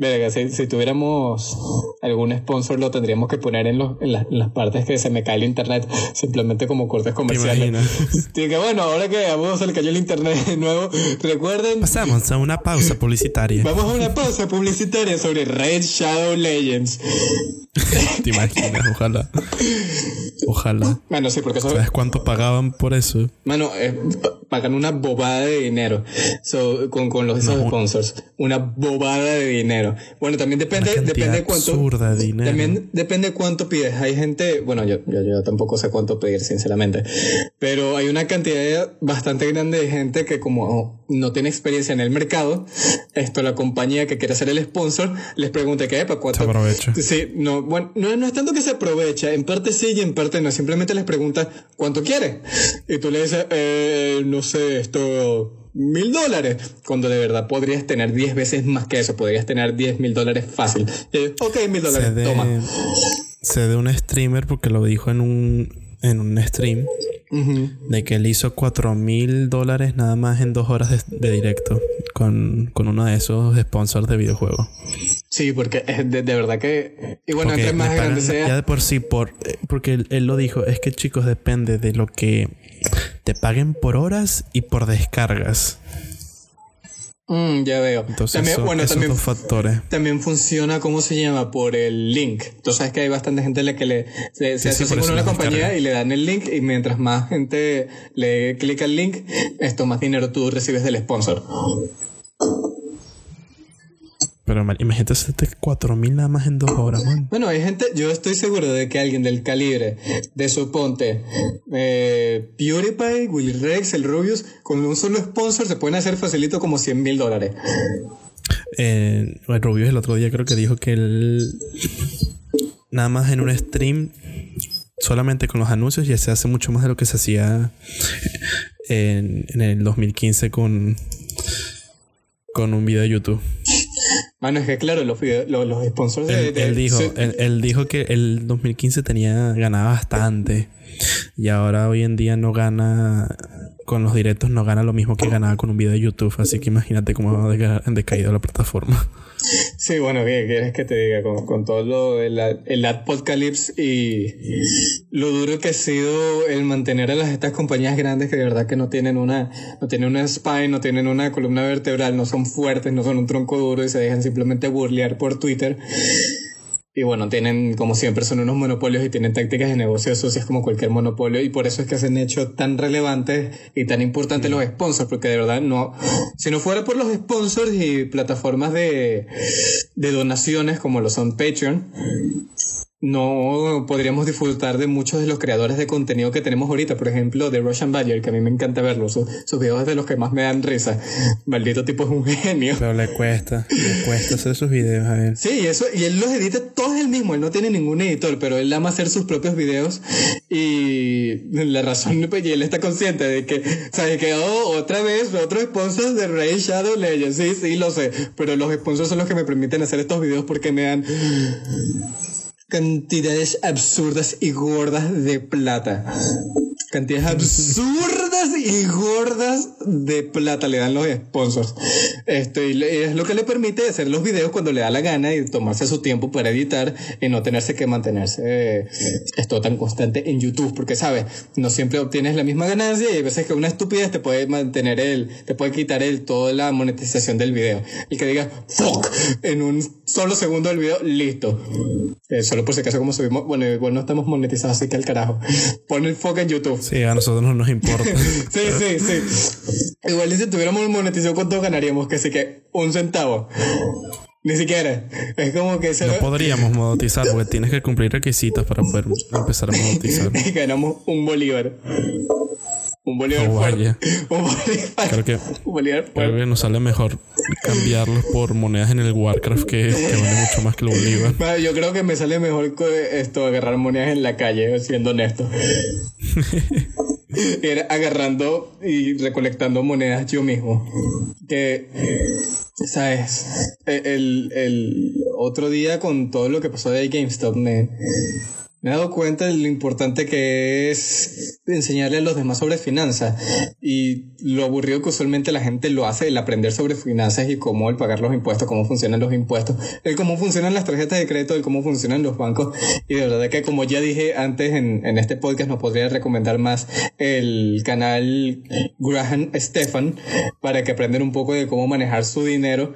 Verga, si, si tuviéramos algún sponsor lo tendríamos que poner en, los, en, las- en las partes que se me cae el internet, simplemente como cortes comerciales. Así que bueno, ahora que a vos se le cayó el internet de nuevo, recuerden, Pasamos a una pausa publicitaria. vamos a una pausa publicitaria sobre Red Shadow Legends. ¿Te imaginas? Ojalá. Ojalá. Bueno, sí, porque eso, ¿Sabes cuánto pagaban por eso? Mano, eh, pagan una bobada de dinero so, con, con los esos sponsors. Una bobada de dinero. Bueno, también depende, depende cuánto. absurda de dinero. También depende cuánto pides. Hay gente, bueno, yo, yo, yo tampoco sé cuánto pedir, sinceramente. Pero hay una cantidad bastante grande de gente que como no tiene experiencia en el mercado, esto la compañía que quiere ser el sponsor les pregunta que, ¿para cuánto? Se aprovecha. Sí, no, bueno, no, no es tanto que se aprovecha, en parte sí y en parte no, simplemente les pregunta cuánto quiere. Y tú le dices, eh, no sé, esto, mil dólares, cuando de verdad podrías tener 10 veces más que eso, podrías tener 10 mil dólares fácil. Y, ok, mil dólares, de, toma. sé de un streamer porque lo dijo en un, en un stream de que él hizo cuatro mil dólares nada más en dos horas de, de directo con, con uno de esos sponsors de videojuegos. Sí, porque es de, de verdad que... Y bueno, entre más grande ya sea... de por sí, por, eh, porque él, él lo dijo, es que chicos, depende de lo que te paguen por horas y por descargas. Mm, ya veo. Entonces, también, son bueno, esos también dos factores. También funciona, ¿cómo se llama? Por el link. Tú sabes que hay bastante gente a la que le, se, se Sí, sí, con una compañía descarga. y le dan el link y mientras más gente le clica el link, esto más dinero tú recibes del sponsor. Pero imagínate hacerte cuatro mil nada más en dos horas, man. Bueno, hay gente, yo estoy seguro de que alguien del calibre de suponte eh, PewDiePie, Willy Rex, el Rubius, con un solo sponsor se pueden hacer facilito como 100 mil dólares. Eh, el Rubius el otro día creo que dijo que él nada más en un stream solamente con los anuncios ya se hace mucho más de lo que se hacía en, en el 2015 con con un video de YouTube. Mano, es que claro, los, los, los sponsors de, Él, de- él dijo, se- él, él dijo que el 2015 tenía ganaba bastante y ahora hoy en día no gana con los directos no gana lo mismo que ganaba con un video de YouTube, así que imagínate cómo ha deca- decaído la plataforma. Sí, bueno, ¿qué quieres que te diga? Con, con todo lo ad- el adpocalypse y lo duro que ha sido el mantener a las estas compañías grandes que de verdad que no tienen una, no tienen una spine, no tienen una columna vertebral, no son fuertes, no son un tronco duro y se dejan simplemente burlear por Twitter. Y bueno, tienen, como siempre, son unos monopolios y tienen tácticas de negocio sucias como cualquier monopolio. Y por eso es que se han hecho tan relevantes y tan importantes los sponsors, porque de verdad no, si no fuera por los sponsors y plataformas de, de donaciones como lo son Patreon, no podríamos disfrutar de muchos de los creadores de contenido que tenemos ahorita. Por ejemplo, de Russian Badger, que a mí me encanta verlo. Su- sus videos es de los que más me dan risa. Maldito tipo es un genio. Pero le cuesta, le cuesta hacer sus videos a él. Sí, eso, y él los edita todos él mismo, él no tiene ningún editor, pero él ama hacer sus propios videos y la razón, pues, y él está consciente de que, ¿sabes? Que oh, otra vez, otro sponsor de Ray Shadow Legends, sí, sí, lo sé, pero los sponsors son los que me permiten hacer estos videos porque me dan cantidades absurdas y gordas de plata. Cantidades absurdas y gordas de plata le dan los sponsors. Esto y le- es lo que le permite hacer los videos cuando le da la gana y tomarse su tiempo para editar y no tenerse que mantenerse eh, esto tan constante en YouTube. Porque, ¿sabes? No siempre obtienes la misma ganancia y hay veces que una estupidez te puede mantener el, te puede quitar el, toda la monetización del video. El que diga, fuck, en un solo segundo del video, listo. Eh, solo por si acaso como subimos, bueno, igual no estamos monetizados, así que al carajo. Pon el fuck en YouTube. Sí, a nosotros no nos importa. Sí, sí, sí. Igual y si tuviéramos monetización, ¿cuánto ganaríamos? Que sí que un centavo. Ni siquiera. Es como que se No podríamos monetizar porque tienes que cumplir requisitos para poder empezar a monetizar. y ganamos un bolívar. Un bolívar Oh, vaya. Un bolívar. Creo que, Un bolívar creo fuerte. que nos sale mejor cambiarlos por monedas en el Warcraft que, que vale mucho más que el Bolívar. Bueno, yo creo que me sale mejor esto, agarrar monedas en la calle, siendo honesto. Era agarrando y recolectando monedas yo mismo. Que, ¿sabes? E- El, el otro día con todo lo que pasó de GameStop, me, me he dado cuenta de lo importante que es enseñarle a los demás sobre finanzas y lo aburrido que usualmente la gente lo hace, el aprender sobre finanzas y cómo el pagar los impuestos, cómo funcionan los impuestos, el cómo funcionan las tarjetas de crédito, el cómo funcionan los bancos. Y de verdad que como ya dije antes en, en este podcast, nos podría recomendar más el canal Graham Stefan para que aprendan un poco de cómo manejar su dinero.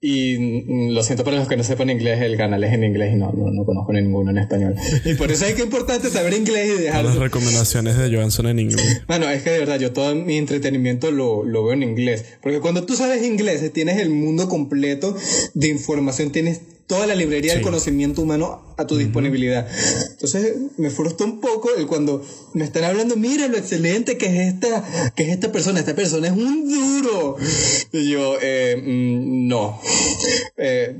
Y lo siento para los que no sepan inglés, el canal es en inglés y no, no, no conozco ninguno en español. Por eso es que es importante saber inglés y dejar... Las recomendaciones de Johansson en inglés. Bueno, es que de verdad yo todo mi entretenimiento lo, lo veo en inglés. Porque cuando tú sabes inglés, tienes el mundo completo de información, tienes toda la librería del conocimiento humano a tu disponibilidad. Entonces me frustra un poco el cuando me están hablando, mira lo excelente que es esta, que es esta persona, esta persona es un duro. Y yo, eh, mm, no. Eh,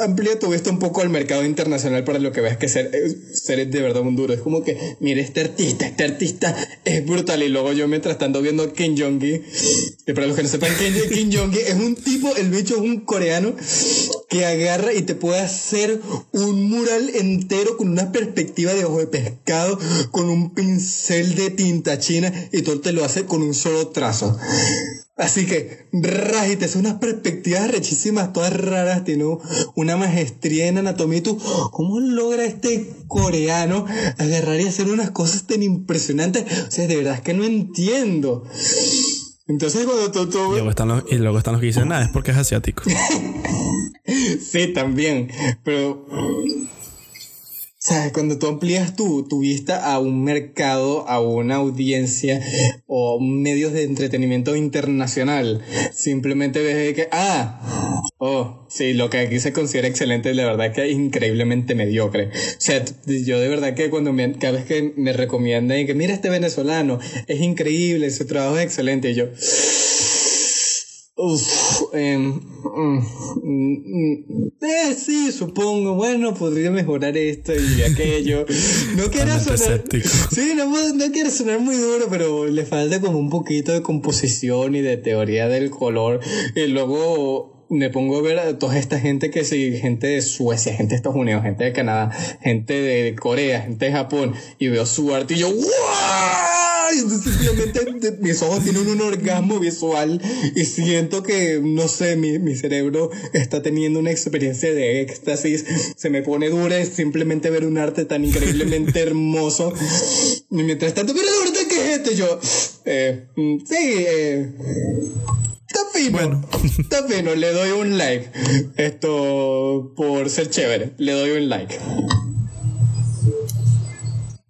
amplía tu vista un poco al mercado internacional para lo que ves que ser, eh, ser de verdad un duro. Es como que, mira, este artista, este artista es brutal. Y luego yo mientras estando viendo Kim Jong-gi, que para los que no sepan, Kim, Kim Jong-gi es un tipo, el bicho es un coreano que agarra y te puede hacer un mural entero con una perspectiva de ojo de pescado, con un pincel de tinta china y todo te lo hace con un solo trazo. Así que, y te hace unas perspectivas rechísimas, todas raras, tiene una maestría en anatomía. ¿Tú, ¿Cómo logra este coreano agarrar y hacer unas cosas tan impresionantes? O sea, de verdad es que no entiendo. Entonces cuando tú... Y, luego están los, y luego están los que dicen, nada, es porque es asiático. sí, también. Pero ¿Sabes? Cuando tú amplías tu, tu vista a un mercado, a una audiencia o medios de entretenimiento internacional, simplemente ves que, ah, oh, sí, lo que aquí se considera excelente, la verdad que es increíblemente mediocre. O sea, yo de verdad que cuando me, cada vez que me recomiendan y que mira este venezolano, es increíble, su trabajo es excelente, y yo, Uf, mm, eh, sí, supongo. Bueno, podría mejorar esto y aquello. No quiero sonar. Sí, no, no quiero sonar muy duro, pero le falta como un poquito de composición y de teoría del color. Y luego me pongo a ver a toda esta gente que sí, gente de Suecia, gente de Estados Unidos, gente de Canadá, gente de Corea, gente de Japón, y veo su arte y yo, ¡Wow! Simplemente mis ojos tienen un orgasmo visual y siento que, no sé, mi, mi cerebro está teniendo una experiencia de éxtasis, se me pone dura simplemente ver un arte tan increíblemente hermoso. Y mientras tanto, pero la verdad que es esto, yo, eh, mm, sí, eh, Está fino. Bueno. Está fino. Le doy un like. Esto por ser chévere. Le doy un like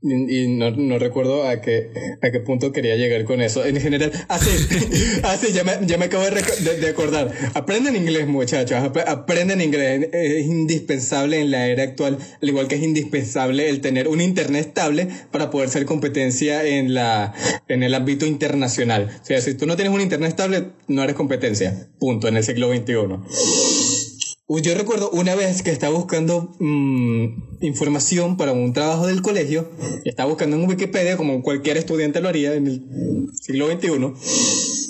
y no, no, recuerdo a qué, a qué punto quería llegar con eso. En general, así, ah, así ah, ya, me, ya me acabo de, de, acordar. Aprenden inglés, muchachos. Aprenden inglés. Es indispensable en la era actual, al igual que es indispensable el tener un internet estable para poder ser competencia en, la, en el ámbito internacional. O sea, si tú no tienes un internet estable, no eres competencia. Punto, en el siglo XXI. Yo recuerdo una vez que estaba buscando mm, información para un trabajo del colegio, estaba buscando en Wikipedia como cualquier estudiante lo haría en el siglo XXI.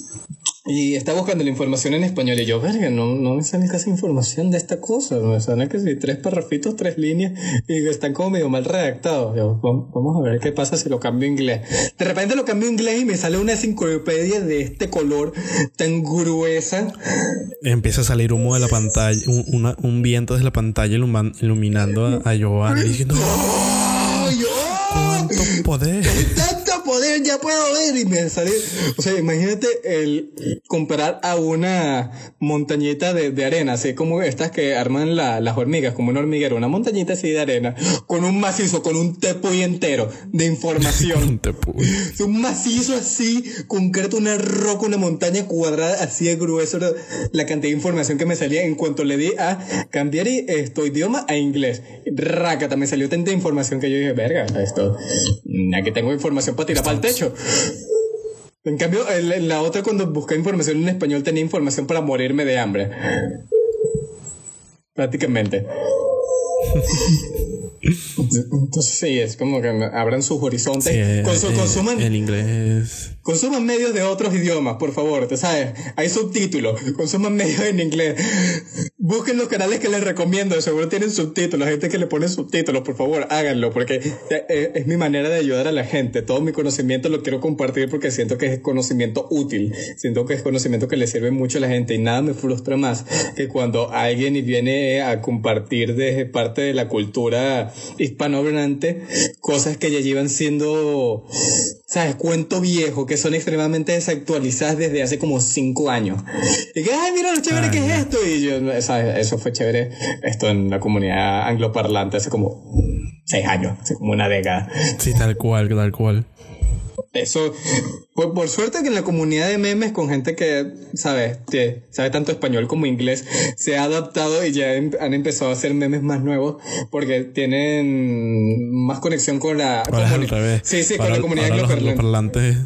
Y estaba buscando la información en español y yo, verga, no, no me sale casi información de esta cosa. Me sale que si tres parrafitos, tres líneas y están como medio mal redactados. vamos a ver qué pasa si lo cambio a inglés. De repente lo cambio a inglés y me sale una enciclopedia de este color tan gruesa. Empieza a salir humo de la pantalla, un, un viento desde la pantalla iluminando a, a Joan diciendo ¡Cuánto poder! Ya puedo ver. Y me sale, o sea, imagínate el comparar a una montañita de, de arena, así como estas que arman la, las hormigas, como una hormiguero, una montañita así de arena, con un macizo, con un tepuy entero de información. un tepuy. Un macizo así, concreto, una roca, una montaña cuadrada, así de grueso, la cantidad de información que me salía en cuanto le di a cambiar esto idioma a inglés. Rácata, me salió tanta información que yo dije, verga, esto, aquí tengo información para tirar para el techo. En cambio, en la otra cuando busqué información en español tenía información para morirme de hambre. Prácticamente. Entonces sí, es como que abran sus horizontes. consuman, el inglés. Consuman medios de otros idiomas, por favor. Te sabes, hay subtítulos. Consuman medios en inglés. busquen los canales que les recomiendo, seguro tienen subtítulos, gente que le pone subtítulos, por favor, háganlo, porque eh, es mi manera de ayudar a la gente. Todo mi conocimiento lo quiero compartir porque siento que es conocimiento útil, siento que es conocimiento que le sirve mucho a la gente y nada me frustra más que cuando alguien viene a compartir desde parte de la cultura hispanohablante cosas que ya llevan siendo, ¿sabes? Cuento viejo, que son extremadamente desactualizadas desde hace como cinco años. Y que, ay, mira lo chévere que es esto. Y yo, ¿sabes? Eso fue chévere, esto en la comunidad angloparlante hace como seis años, hace como una década. Sí, tal cual, tal cual. Eso, pues por suerte que en la comunidad de memes con gente que sabe, que sabe tanto español como inglés, se ha adaptado y ya em, han empezado a hacer memes más nuevos porque tienen más conexión con la comunidad. Sí, sí, con la comunidad ahora los angloparlantes,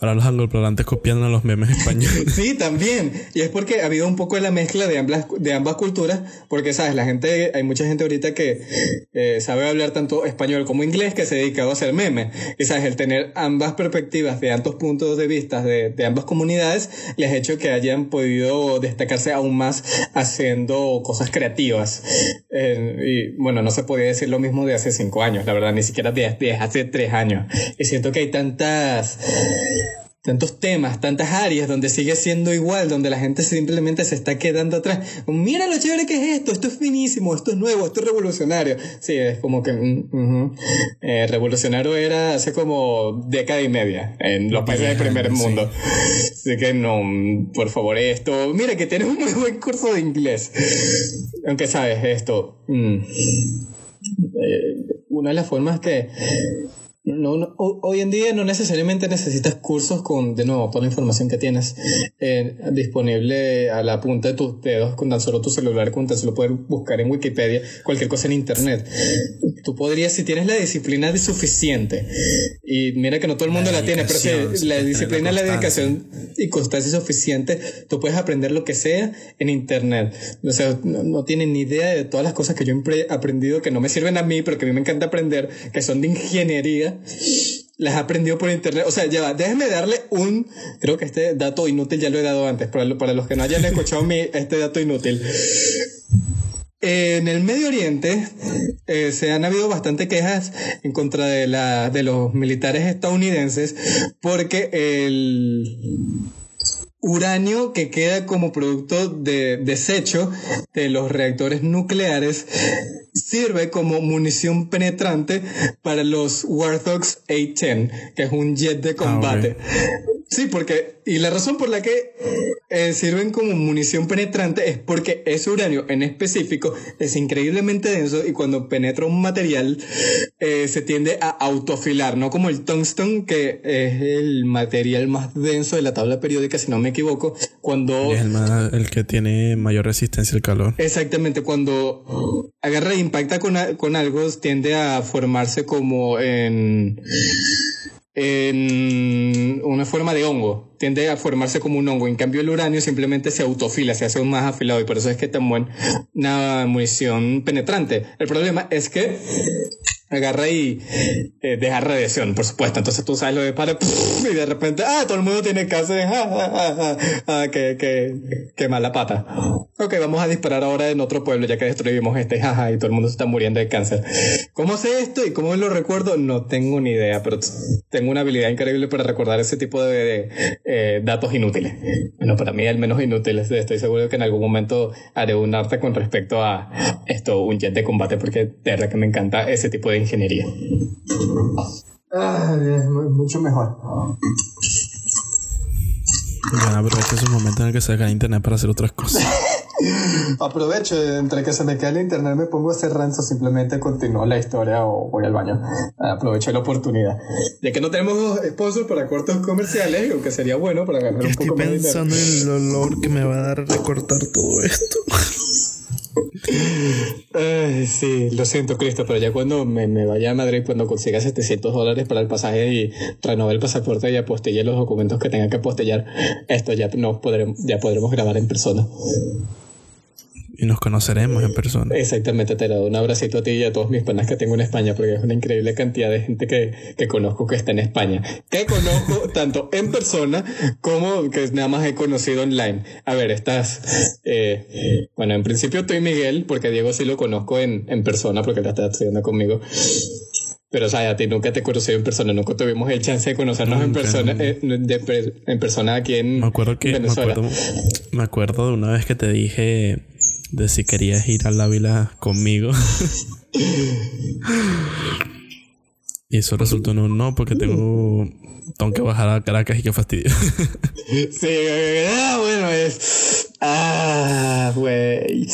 ahora los angloparlantes copian a los memes españoles. sí, también. Y es porque ha habido un poco de la mezcla de ambas, de ambas culturas, porque sabes, la gente, hay mucha gente ahorita que eh, sabe hablar tanto español como inglés que se ha dedicado a hacer memes. Y sabes, el tener ambas perspectivas de altos puntos de vista de, de, ambas comunidades les ha hecho que hayan podido destacarse aún más haciendo cosas creativas. Eh, y bueno, no se podía decir lo mismo de hace cinco años, la verdad, ni siquiera de, de hace tres años. Y siento que hay tantas tantos temas, tantas áreas donde sigue siendo igual, donde la gente simplemente se está quedando atrás. Mira lo chévere que es esto, esto es finísimo, esto es nuevo, esto es revolucionario. Sí, es como que mm, eh, revolucionario era hace como década y media en los países del primer mundo. Así que no, por favor, esto, mira que tienes un muy buen curso de inglés. Aunque sabes esto, mm, eh, una de las formas que no, hoy en día no necesariamente necesitas cursos con, de nuevo, toda la información que tienes eh, disponible a la punta de tus dedos con tan solo tu celular, con tan solo poder buscar en Wikipedia cualquier cosa en Internet. Tú podrías, si tienes la disciplina suficiente, y mira que no todo el mundo la, tiene, pero si la disciplina, la, dedicación y constancia suficiente, tú puedes aprender lo que sea en Internet. O sea, no, no tienen ni idea de todas las cosas que yo he aprendido que no me sirven a mí, pero que a mí me encanta aprender, que son de ingeniería las aprendió por internet. O sea, ya darle un, creo que este dato inútil ya lo he dado antes, para, para los que no hayan escuchado este dato inútil. En el Medio Oriente eh, se han habido bastante quejas en contra de, la, de los militares estadounidenses porque el uranio que queda como producto de desecho de los reactores nucleares sirve como munición penetrante para los Warthogs A-10, que es un jet de combate. Ah, Sí, porque, y la razón por la que eh, sirven como munición penetrante es porque ese uranio en específico es increíblemente denso y cuando penetra un material eh, se tiende a autofilar, no como el tungstone, que es el material más denso de la tabla periódica, si no me equivoco, cuando... Es el, el que tiene mayor resistencia al calor. Exactamente, cuando agarra e impacta con, con algo, tiende a formarse como en en una forma de hongo, tiende a formarse como un hongo. En cambio, el uranio simplemente se autofila, se hace un más afilado y por eso es que tan buena munición penetrante. El problema es que agarra y eh, deja radiación, por supuesto. Entonces tú sabes lo de para y de repente, ah, todo el mundo tiene cáncer, ah, ah, que, que, que mala pata. Ok, vamos a disparar ahora en otro pueblo ya que destruimos este, jaja, y todo el mundo se está muriendo de cáncer. ¿Cómo sé esto y cómo lo recuerdo? No tengo ni idea, pero tengo una habilidad increíble para recordar ese tipo de, eh, datos inútiles. Bueno, para mí al menos inútiles. Estoy seguro que en algún momento haré un arte con respecto a esto, un jet de combate, porque de verdad que me encanta ese tipo de ingeniería. Ah, es mucho mejor. Bueno, aprovecha esos momentos en el que se cae internet para hacer otras cosas. Aprovecho, entre que se me cae el internet me pongo a hacer ranzo, simplemente continúo la historia o voy al baño. Aprovecho la oportunidad. Ya que no tenemos sponsors para cortos comerciales, aunque sería bueno para ganar un poco más de Estoy pensando en el olor que me va a dar recortar todo esto. sí, lo siento, Cristo, pero ya cuando me, vaya a Madrid, cuando consiga 700 dólares para el pasaje y renove el pasaporte y apostille los documentos que tenga que apostillar, esto ya, no podremos, ya podremos grabar en persona. Y nos conoceremos en persona. Exactamente, te doy un abracito a ti y a todos mis panas que tengo en España, porque es una increíble cantidad de gente que, que conozco que está en España. Que conozco tanto en persona como que nada más he conocido online. A ver, estás. Eh, bueno, en principio estoy Miguel, porque Diego sí lo conozco en, en persona, porque él está estudiando conmigo. Pero, o sea, a ti nunca te conocí en persona, nunca tuvimos el chance de conocernos en persona, eh, de- en persona aquí en Me acuerdo que. Me Venezuela. acuerdo, me acuerdo de una vez que te dije de si querías ir al Ávila conmigo. y eso resultó en un no, porque tengo. Tengo que bajar a Caracas y qué fastidio. Sí, ah, bueno, es. Ah, güey.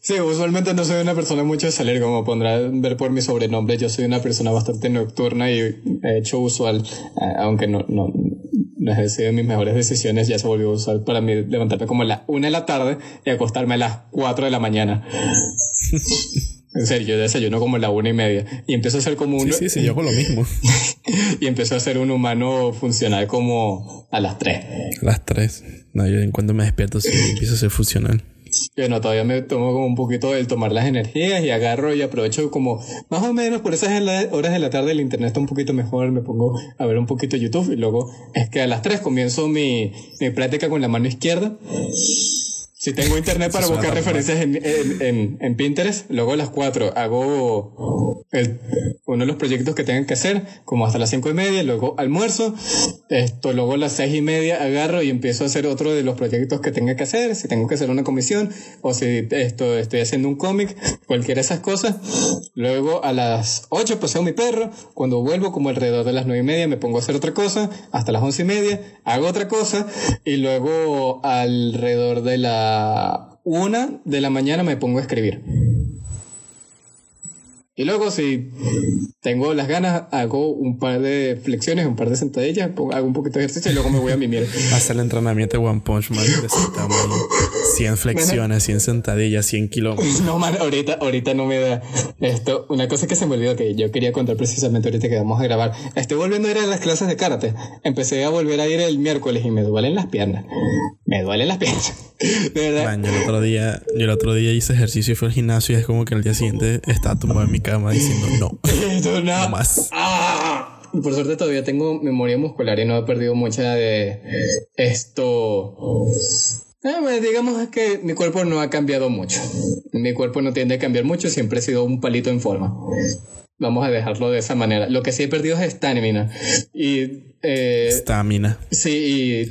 Sí, usualmente no soy una persona mucho de salir, como podrán ver por mi sobrenombre. Yo soy una persona bastante nocturna y he hecho usual, ah, aunque no, no he sido mis mejores decisiones, ya se volvió usual para mí levantarme como a las 1 de la tarde y acostarme a las 4 de la mañana. En serio, yo desayuno como a la una y media y empiezo a ser como un sí, sí, sí, yo hago lo mismo. y empiezo a ser un humano funcional como a las 3. A las 3. No, yo en cuanto me despierto, sí, empiezo a ser funcional. Yo no, todavía me tomo como un poquito el tomar las energías y agarro y aprovecho como más o menos por esas horas de la tarde el internet está un poquito mejor, me pongo a ver un poquito YouTube y luego es que a las 3 comienzo mi, mi práctica con la mano izquierda. Si tengo internet para buscar referencias en, en, en, en Pinterest, luego a las 4 hago el- uno de los proyectos que tengan que hacer, como hasta las 5 y media, luego almuerzo, esto, luego a las 6 y media agarro y empiezo a hacer otro de los proyectos que tenga que hacer, si tengo que hacer una comisión o si esto, estoy haciendo un cómic, cualquiera de esas cosas. Luego a las 8 paseo mi perro, cuando vuelvo como alrededor de las 9 y media me pongo a hacer otra cosa, hasta las 11 y media hago otra cosa y luego alrededor de 1 de la mañana me pongo a escribir. Y luego si tengo las ganas, hago un par de flexiones, un par de sentadillas, hago un poquito de ejercicio y luego me voy a mimir. Hace el entrenamiento de One Punch Man de ese tamaño. 100 flexiones, 100 sentadillas, 100 kilómetros. No, man, ahorita, ahorita no me da esto. Una cosa que se me olvidó que yo quería contar precisamente ahorita que vamos a grabar. Estoy volviendo a ir a las clases de karate. Empecé a volver a ir el miércoles y me duelen las piernas. Me duelen las piernas. De verdad. Man, yo el otro día, yo el otro día hice ejercicio y fui al gimnasio y es como que al día siguiente estaba tumbado en mi cama diciendo no. No. No más. Ah. Por suerte todavía tengo memoria muscular y no he perdido mucha de esto. Eh, bueno, digamos que mi cuerpo no ha cambiado mucho. Mi cuerpo no tiende a cambiar mucho, siempre he sido un palito en forma. Vamos a dejarlo de esa manera. Lo que sí he perdido es estamina. Y eh, Estamina. sí,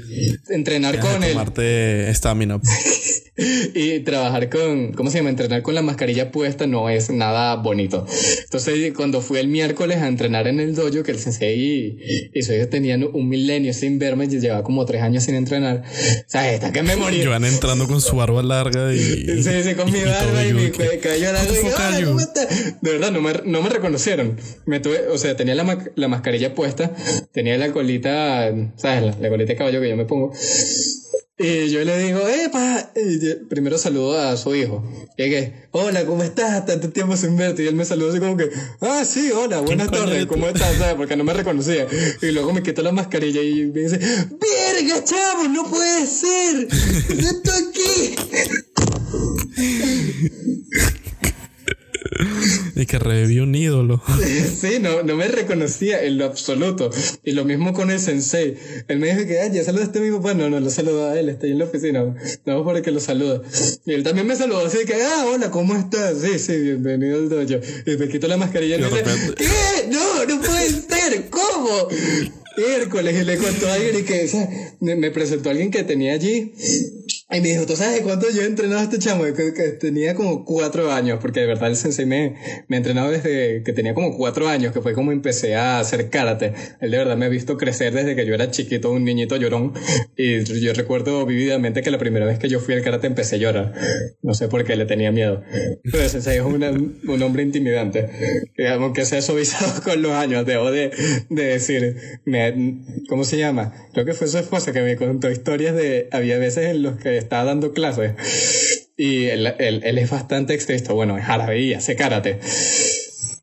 y entrenar con el Tomarte estamina. y trabajar con, ¿cómo se llama? Entrenar con la mascarilla puesta no es nada bonito. Entonces, cuando fui el miércoles a entrenar en el dojo, que el sensei y, y Soy tenían un milenio sin verme, y llevaba como tres años sin entrenar. O sea, esta que me morí. Van entrando con su barba larga y. Sí, sí, con mi y barba y mi yo que- cue- cabello largo. Y, fuck "Hola, are you?" ¿cómo estás?". De verdad, no me, no me reconocieron. Me tuve, o sea, tenía la, la mascarilla puesta, tenía la colita, ¿sabes? La, la colita de caballo que yo me pongo. Y yo le digo, ¡epa! Yo primero saludo a su hijo. Y que, hola, ¿cómo estás? Tanto tiempo sin verte. Y él me saludó así como que, ah, sí, hola, buenas tardes? ¿cómo estás? ¿Sabes? Porque no me reconocía. Y luego me quitó la mascarilla y me dice, ¡Verga, chavo! ¡No puede ser! ¡Yo estoy aquí! Y que revivió un ídolo. Sí, no, no me reconocía en lo absoluto. Y lo mismo con el sensei. Él me dijo que, ah, ya saludaste a mi papá. No, no lo saludo a él, está ahí en la oficina. No, para que lo saluda. Y él también me saludó así que, ah, hola, ¿cómo estás? Sí, sí, bienvenido al dojo. Y me quito la mascarilla y Y me dice, repente- ¿qué? No, no puede ser, ¿cómo? Miércoles, y le contó a alguien y que, o sea, me presentó a alguien que tenía allí. Y me dijo, ¿tú sabes cuánto yo he entrenado a este chamo? Que, que tenía como cuatro años, porque de verdad el sensei me, me ha entrenado desde que tenía como cuatro años, que fue como empecé a hacer karate. Él de verdad me ha visto crecer desde que yo era chiquito, un niñito llorón. Y yo recuerdo vividamente que la primera vez que yo fui al karate empecé a llorar. No sé por qué le tenía miedo. Pero el sensei es una- un hombre intimidante. Que aunque se ha suavizado con los años, debo de, de decir, me, ¿cómo se llama? Creo que fue su esposa que me contó historias de, había veces en los que estaba dando clases y él, él, él es bastante estricto, bueno, es árabe y hace karate.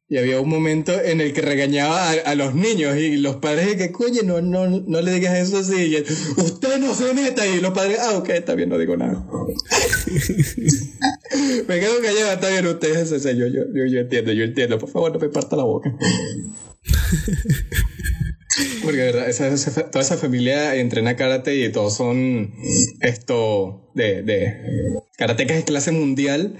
Y había un momento en el que regañaba a, a los niños y los padres de que, coño, no, no, no le digas eso así. Y él, usted no se meta. Y los padres, ah, ok, está bien, no digo nada. me quedo callado, está bien ustedes, yo, yo, yo, yo entiendo, yo entiendo, por favor no me parta la boca. Porque verdad, toda esa familia entrena karate y todos son esto de, de karatecas de clase mundial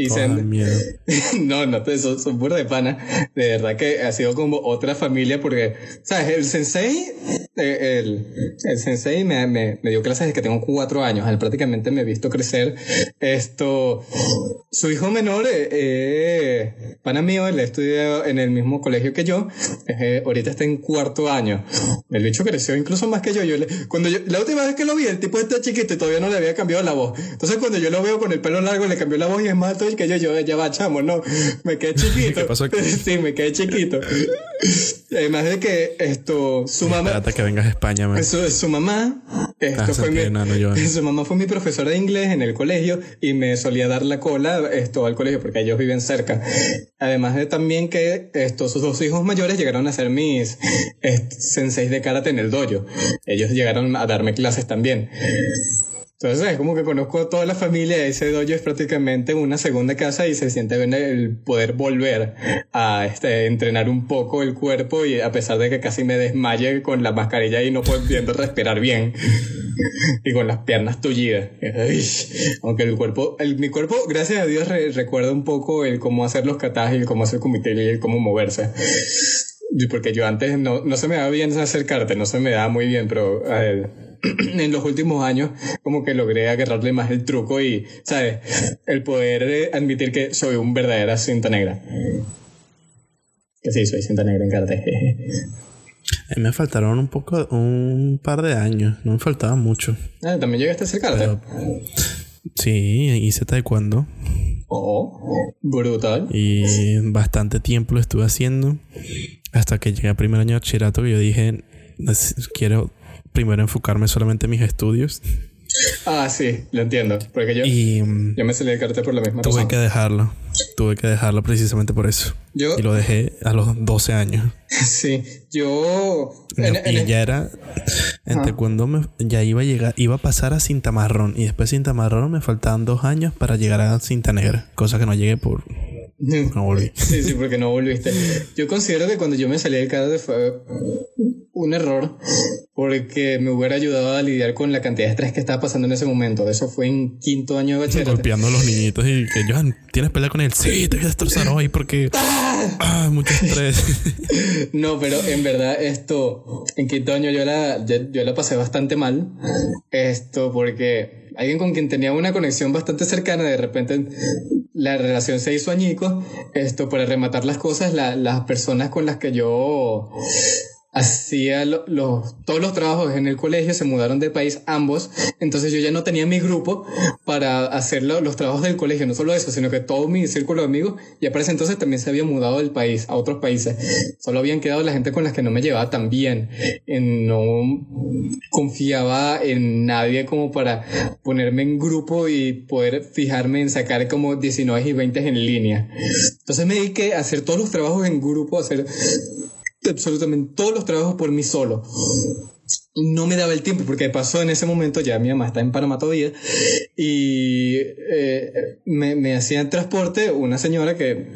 y no, no, son, son pura de pana. De verdad que ha sido como otra familia porque, ¿sabes? El sensei, eh, el, el sensei me, me, me, dio clases desde que tengo cuatro años. Él prácticamente me ha visto crecer. Esto, su hijo menor, eh, eh pana mío, él estudia en el mismo colegio que yo. Eh, ahorita está en cuarto año. El bicho creció incluso más que yo. yo cuando yo, la última vez que lo vi, el tipo está chiquito y todavía no le había cambiado la voz. Entonces cuando yo lo veo con el pelo largo, le cambió la voz y es más alto que yo, yo, ya va, chamo, no, me quedé chiquito. ¿Qué pasó aquí? Sí, me quedé chiquito. Además de que esto, su mamá. Espérate que vengas a España, man. Su, su mamá. Esto ah, fue mi, su mamá fue mi profesora de inglés en el colegio y me solía dar la cola esto al colegio porque ellos viven cerca. Además de también que estos sus dos hijos mayores llegaron a ser mis senseis de karate en el dojo. Ellos llegaron a darme clases también. Entonces es como que conozco a toda la familia, ese dojo es prácticamente una segunda casa y se siente bien el poder volver a este, entrenar un poco el cuerpo y a pesar de que casi me desmaye con la mascarilla y no pudiendo respirar bien y con las piernas tullidas. Aunque el cuerpo, el, mi cuerpo, gracias a Dios, recuerda un poco el cómo hacer los katajes y el cómo hacer comité y el cómo moverse. Porque yo antes no, no se me daba bien acercarte, no se me daba muy bien, pero en los últimos años como que logré agarrarle más el truco y, ¿sabes? El poder eh, admitir que soy un verdadera cinta negra. Que sí, soy cinta negra en karate. me faltaron un poco, un par de años, no me faltaba mucho. Ah, ¿también llegaste a hacer karate? sí, hice taekwondo. Oh, brutal. Y bastante tiempo lo estuve haciendo. Hasta que llegué a primer año de bachillerato y yo dije, quiero primero enfocarme solamente en mis estudios. Ah, sí, lo entiendo. Porque yo, y, yo me salí de karate por la misma Tuve que dejarlo. Tuve que dejarlo precisamente por eso. Yo, y lo dejé a los 12 años. Sí, yo. y ya era. Entre cuando me, ya iba a llegar, iba a pasar a cinta marrón. Y después de cinta marrón me faltaban dos años para llegar a cinta negra. Cosa que no llegué por no volví. Sí, sí, porque no volviste. Yo considero que cuando yo me salí del karate fue un error porque me hubiera ayudado a lidiar con la cantidad de estrés que estaba pasando en ese momento. Eso fue en quinto año de bachillerato. Golpeando a los niñitos y que, Johan, ¿tienes pelea con él? Sí, te voy a destrozar hoy porque... ¡Ah! mucho estrés. no, pero en verdad esto, en quinto año yo la, yo la pasé bastante mal. Esto porque alguien con quien tenía una conexión bastante cercana, de repente la relación se hizo añico. Esto, para rematar las cosas, las personas con las que yo hacía los, todos los trabajos en el colegio, se mudaron de país ambos, entonces yo ya no tenía mi grupo para hacer los trabajos del colegio, no solo eso, sino que todo mi círculo de amigos ya para ese entonces también se había mudado del país a otros países, solo habían quedado la gente con las que no me llevaba tan bien, no confiaba en nadie como para ponerme en grupo y poder fijarme en sacar como 19 y 20 en línea. Entonces me dediqué a hacer todos los trabajos en grupo, a hacer absolutamente todos los trabajos por mí solo. No me daba el tiempo porque pasó en ese momento, ya mi mamá está en Panamá todavía, y eh, me, me hacía transporte una señora que,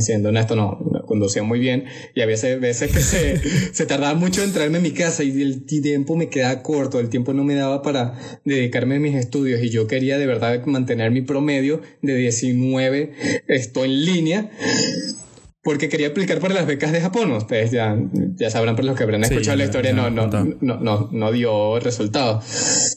siendo honesto, no, conducía muy bien y había veces que se, se tardaba mucho en traerme a mi casa y el tiempo me quedaba corto, el tiempo no me daba para dedicarme a mis estudios y yo quería de verdad mantener mi promedio de 19, estoy en línea porque quería aplicar para las becas de Japón. Ustedes ya, ya sabrán por los que habrán escuchado la historia, no, no, no, no, no dio resultado.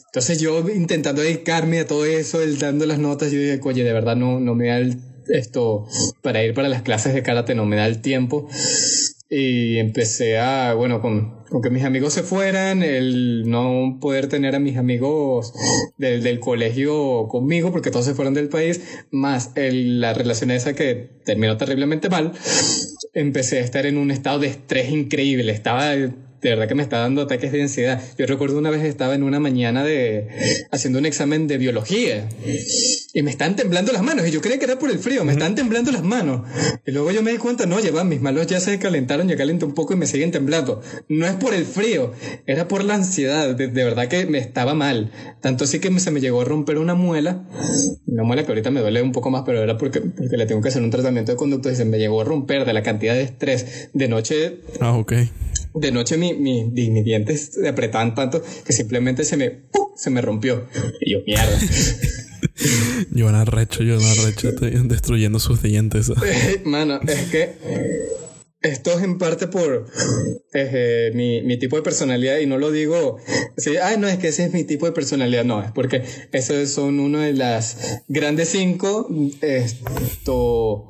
Entonces yo intentando dedicarme a todo eso, el dando las notas, yo dije, oye, de verdad no, no me da el, esto para ir para las clases de karate, no me da el tiempo. Y empecé a, bueno, con, con, que mis amigos se fueran, el no poder tener a mis amigos del, del colegio conmigo, porque todos se fueron del país, más el, la relación esa que terminó terriblemente mal, empecé a estar en un estado de estrés increíble. Estaba de verdad que me está dando ataques de ansiedad. Yo recuerdo una vez estaba en una mañana de haciendo un examen de biología y me están temblando las manos y yo creía que era por el frío, me están temblando las manos. Y luego yo me di cuenta, no, llevan mis manos ya se calentaron, ya calenté un poco y me siguen temblando. No es por el frío, era por la ansiedad, de, verdad que me estaba mal. Tanto así que se me llegó a romper una muela, una muela que ahorita me duele un poco más, pero era porque, porque le tengo que hacer un tratamiento de conducto y se me llegó a romper de la cantidad de estrés. De noche... Ah, ok de noche mi, mi, mis dientes se apretaban tanto que simplemente se me, se me rompió. Y yo, mierda. yo arrecho, yo arrecho, destruyendo sus dientes. Mano, es que esto es en parte por eh, mi, mi, tipo de personalidad y no lo digo así, ay no, es que ese es mi tipo de personalidad, no, es porque esos son uno de las grandes cinco esto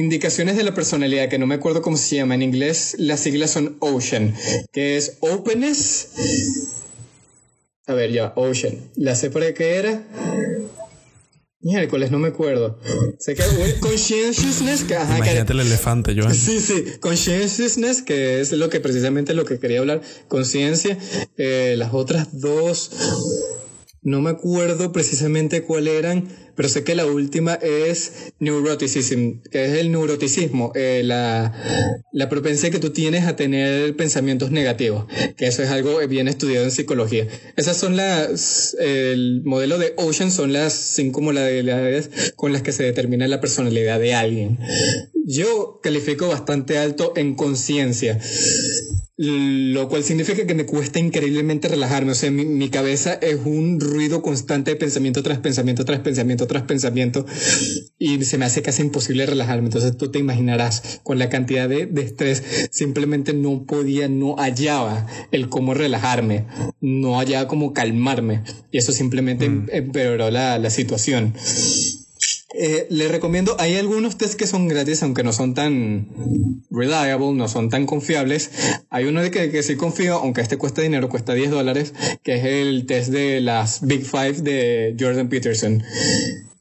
Indicaciones de la personalidad, que no me acuerdo cómo se llama. En inglés las siglas son Ocean, que es Openness. A ver, ya, Ocean. La sé para qué era. Miércoles, no me acuerdo. Sé que conscientiousness, que, ajá, Imagínate el elefante, Joan. Sí, sí, conscientiousness, que es lo que precisamente lo que quería hablar, conciencia. Eh, las otras dos, no me acuerdo precisamente cuál eran, pero sé que la última es neuroticism, que es el neuroticismo, eh, la, la propensión que tú tienes a tener pensamientos negativos, que eso es algo bien estudiado en psicología. Esas son las, el modelo de Ocean son las cinco modalidades con las que se determina la personalidad de alguien. Yo califico bastante alto en conciencia lo cual significa que me cuesta increíblemente relajarme. O sea, mi, mi, cabeza es un ruido constante de pensamiento tras pensamiento, tras pensamiento, tras pensamiento, y se me hace casi imposible relajarme. Entonces tú te imaginarás, con la cantidad de, de estrés, simplemente no podía, no hallaba el cómo relajarme, no hallaba cómo calmarme, y eso simplemente mm. empeoró la, la situación. Eh, le recomiendo, hay algunos test que son gratis, aunque no son tan reliable, no son tan confiables. Hay uno de que sí confío, aunque este cuesta dinero, cuesta 10 dólares, que es el test de las Big Five de Jordan Peterson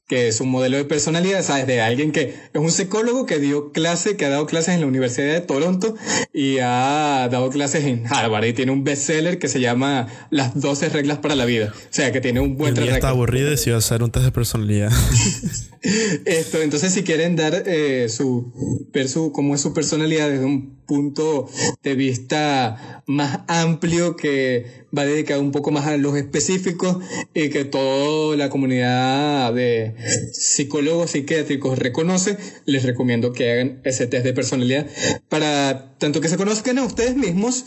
que es un modelo de personalidad, ¿sabes? De alguien que es un psicólogo que dio clase, que ha dado clases en la Universidad de Toronto y ha dado clases en Harvard y tiene un bestseller que se llama Las 12 reglas para la vida. O sea, que tiene un buen trabajo. está aburrido y decidió hacer un test de personalidad. Esto, entonces si quieren dar eh, su, ver su, cómo es su personalidad desde un punto de vista más amplio que va dedicado un poco más a los específicos y que toda la comunidad de psicólogos psiquiátricos reconoce, les recomiendo que hagan ese test de personalidad para tanto que se conozcan a ustedes mismos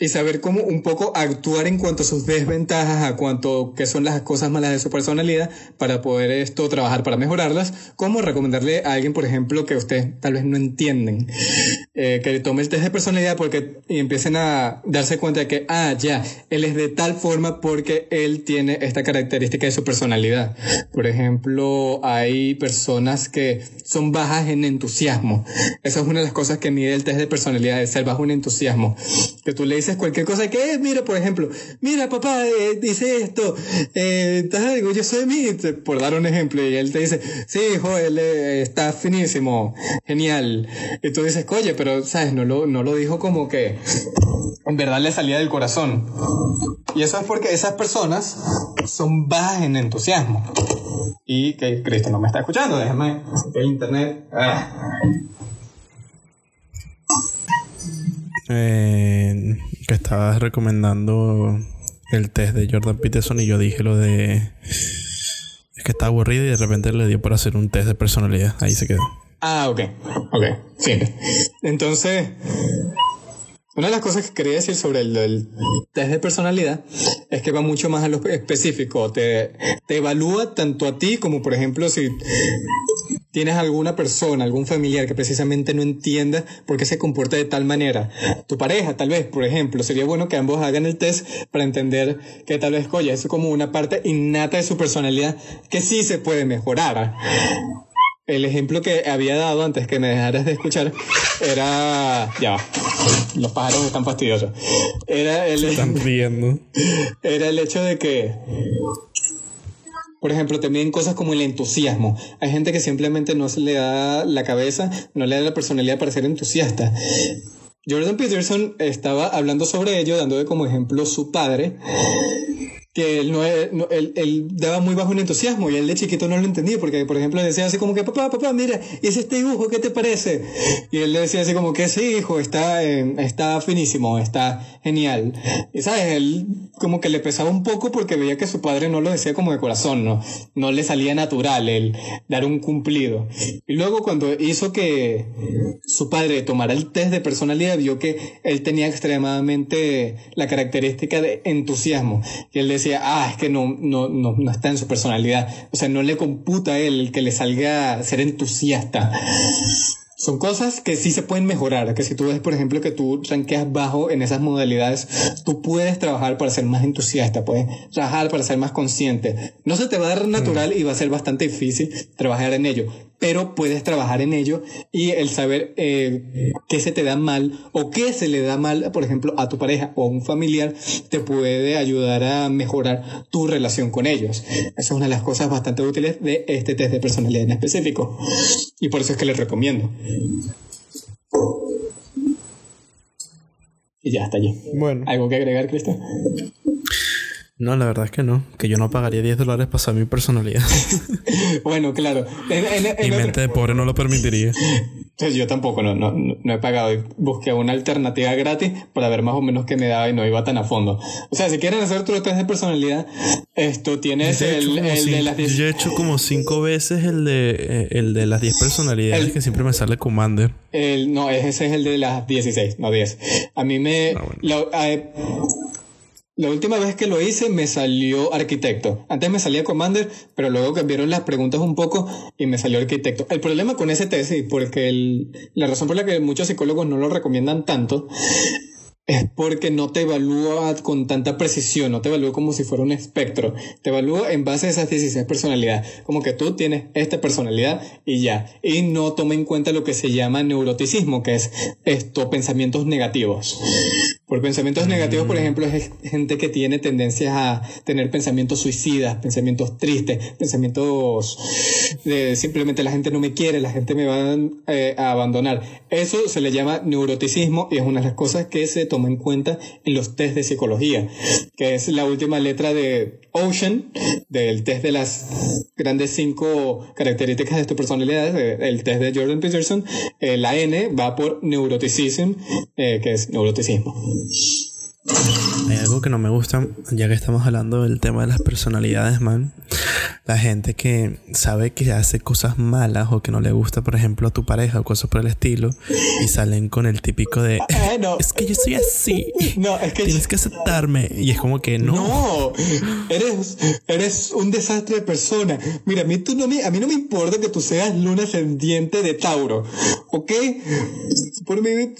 y saber cómo un poco actuar en cuanto a sus desventajas, a cuanto qué son las cosas malas de su personalidad para poder esto trabajar para mejorarlas, como recomendarle a alguien, por ejemplo, que ustedes tal vez no entienden, eh, que tome el test de personalidad porque y empiecen a darse cuenta de que, ah, ya, él es de tal forma porque él tiene esta característica de su personalidad. Por ejemplo, hay personas que son bajas en entusiasmo. Esa es una de las cosas que mide el test de personalidad, es ser bajo en entusiasmo. Que tú le dices cualquier cosa que, eh, mira, por ejemplo, mira, papá, eh, dice esto, eh, estás orgulloso de mí, por dar un ejemplo, y él te dice, sí, hijo, él eh, está finísimo, genial. Y tú dices, oye, pero, ¿sabes? No lo, no lo dijo como que en verdad le salía del corazón. Y eso es porque esas personas son bajas en entusiasmo. Y que Cristo no me está escuchando, déjame el internet. Ah. Eh, que estabas recomendando el test de Jordan Peterson y yo dije lo de es que está aburrido y de repente le dio por hacer un test de personalidad. Ahí se quedó. Ah, ok. Ok. Sí. Entonces, una de las cosas que quería decir sobre el, test de personalidad es que va mucho más a lo específico. Te evalúa tanto a ti como, por ejemplo, si tienes alguna persona, algún familiar que precisamente no entienda por qué se comporta de tal manera. Tu pareja, tal vez, por ejemplo, sería bueno que ambos hagan el test para entender que tal vez, oye, es como una parte innata de su personalidad que sí se puede mejorar el ejemplo que había dado antes que me dejaras de escuchar era. Ya va. Los pájaros están fastidiosos. Era el. están riendo. Era el hecho de que. Por ejemplo, también cosas como el entusiasmo. Hay gente que simplemente no se le da la cabeza, no le da la personalidad para ser entusiasta. Jordan Peterson estaba hablando sobre ello, dando como ejemplo su padre, que él, no, él, él, daba muy bajo en entusiasmo y él de chiquito no lo entendía porque, por ejemplo, decía así como que, papá, papá, mira, ¿y ese este dibujo qué te parece? Y él le decía así como que, sí, hijo, está, está finísimo, está genial. Y, ¿sabes? Él como que le pesaba un poco porque veía que su padre no lo decía como de corazón, ¿no? No le salía natural el dar un cumplido. Y luego cuando hizo que su padre tomara el test de personalidad, vio que él tenía extremadamente la característica de entusiasmo. Y él decía, ah, es que no, no, no, no está en su personalidad. O sea, no le computa a él que le salga ser entusiasta. Son cosas que sí se pueden mejorar, que si tú ves, por ejemplo, que tú ranqueas bajo en esas modalidades, tú puedes trabajar para ser más entusiasta, puedes trabajar para ser más consciente. No se te va a dar natural y va a ser bastante difícil trabajar en ello, pero puedes trabajar en ello y el saber eh, qué se te da mal o qué se le da mal, por ejemplo, a tu pareja o a un familiar, te puede ayudar a mejorar tu relación con ellos. Esa es una de las cosas bastante útiles de este test de personalidad en específico. Y por eso es que les recomiendo. Y ya está allí. Bueno. ¿Algo que agregar, Cristian? No, la verdad es que no. Que yo no pagaría 10 dólares para saber mi personalidad. bueno, claro. mi mente de pobre no lo permitiría. Pues yo tampoco, no, no, no he pagado. Busqué una alternativa gratis para ver más o menos qué me daba y no iba tan a fondo. O sea, si quieren hacer otro test de personalidad, esto tienes el, el de las 10. Yo he hecho como 5 veces el de, eh, el de las 10 personalidades que siempre me sale Commander. El, no, ese es el de las 16, no 10. A mí me. Ah, la última vez que lo hice me salió arquitecto. Antes me salía commander, pero luego cambiaron las preguntas un poco y me salió arquitecto. El problema con ese test, y porque la razón por la que muchos psicólogos no lo recomiendan tanto, es porque no te evalúa con tanta precisión, no te evalúa como si fuera un espectro, te evalúa en base a esas 16 personalidades, como que tú tienes esta personalidad y ya, y no toma en cuenta lo que se llama neuroticismo, que es esto, pensamientos negativos. Por pensamientos negativos, por mm. ejemplo, es gente que tiene tendencias a tener pensamientos suicidas, pensamientos tristes, pensamientos de simplemente la gente no me quiere, la gente me va eh, a abandonar. Eso se le llama neuroticismo y es una de las cosas que se toma en cuenta en los test de psicología, que es la última letra de Ocean, del test de las grandes cinco características de tu personalidad, el test de Jordan Peterson. Eh, la N va por neuroticism, eh, que es neuroticismo. Hay algo que no me gusta, ya que estamos hablando del tema de las personalidades, man. La gente que sabe que hace cosas malas o que no le gusta, por ejemplo, a tu pareja o cosas por el estilo, y salen con el típico de eh, es que yo soy así. No, es que tienes que aceptarme. Y es como que no. No, eres, eres un desastre de persona. Mira, a mí, tú no me, a mí no me importa que tú seas luna ascendiente de Tauro, ¿ok? Por mí,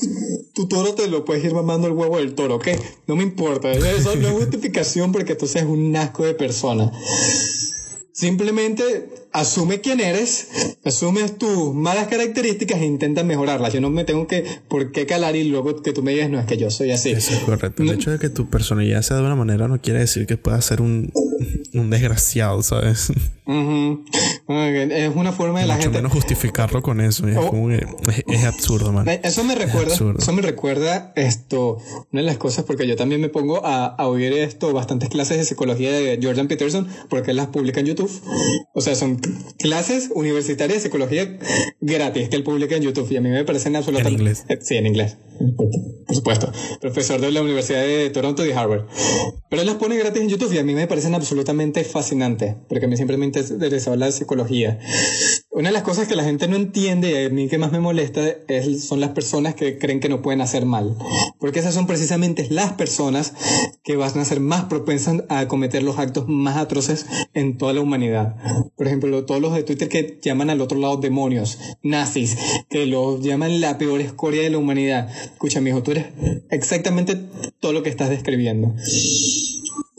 tu toro te lo puedes ir mamando el huevo del toro, ¿ok? No me importa. Eso no es justificación porque tú seas un asco de persona. Simplemente asume quién eres, asume tus malas características e intenta mejorarlas. Yo no me tengo que por qué calar y luego que tú me digas, no, es que yo soy así. Eso es correcto. El hecho de que tu personalidad sea de una manera no quiere decir que puedas ser un, un desgraciado, ¿sabes? Es una forma de la gente. menos justificarlo con eso. Es, oh. es, absurdo, man. Eso me recuerda. Eso me recuerda esto. Una de las cosas, porque yo también me pongo a, a oír esto, bastantes clases de psicología de Jordan Peterson, porque él las publica en YouTube. O sea, son clases universitarias de psicología gratis que él publica en YouTube y a mí me parecen absolutamente... En inglés. Sí, en inglés. Por supuesto. Profesor de la Universidad de Toronto y Harvard. Pero él las pone gratis en YouTube y a mí me parecen absolutamente fascinantes, porque a mí siempre me interesa hablar de psicología. Una de las cosas que la gente no entiende y a mí que más me molesta es, son las personas que creen que no pueden hacer mal. Porque esas son precisamente las personas que van a ser más propensas a cometer los actos más atroces en toda la humanidad. Por ejemplo, todos los de Twitter que llaman al otro lado demonios, nazis, que los llaman la peor escoria de la humanidad. Escucha, hijo, tú eres exactamente todo lo que estás describiendo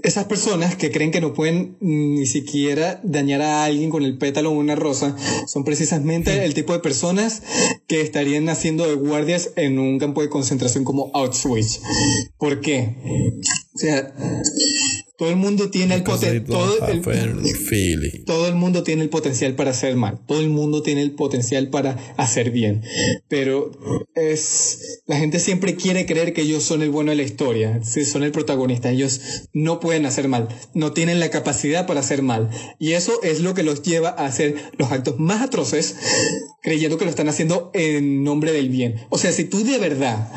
esas personas que creen que no pueden ni siquiera dañar a alguien con el pétalo o una rosa son precisamente el tipo de personas que estarían haciendo de guardias en un campo de concentración como Auschwitz. ¿Por qué? O sea, Todo el mundo tiene el potencial. Todo el, any feeling. todo el mundo tiene el potencial para hacer mal, todo el mundo tiene el potencial para hacer bien, pero es la gente siempre quiere creer que ellos son el bueno de la historia, si son el protagonista, ellos no pueden hacer mal, no tienen la capacidad para hacer mal y eso es lo que los lleva a hacer los actos más atroces creyendo que lo están haciendo en nombre del bien. O sea, si tú de verdad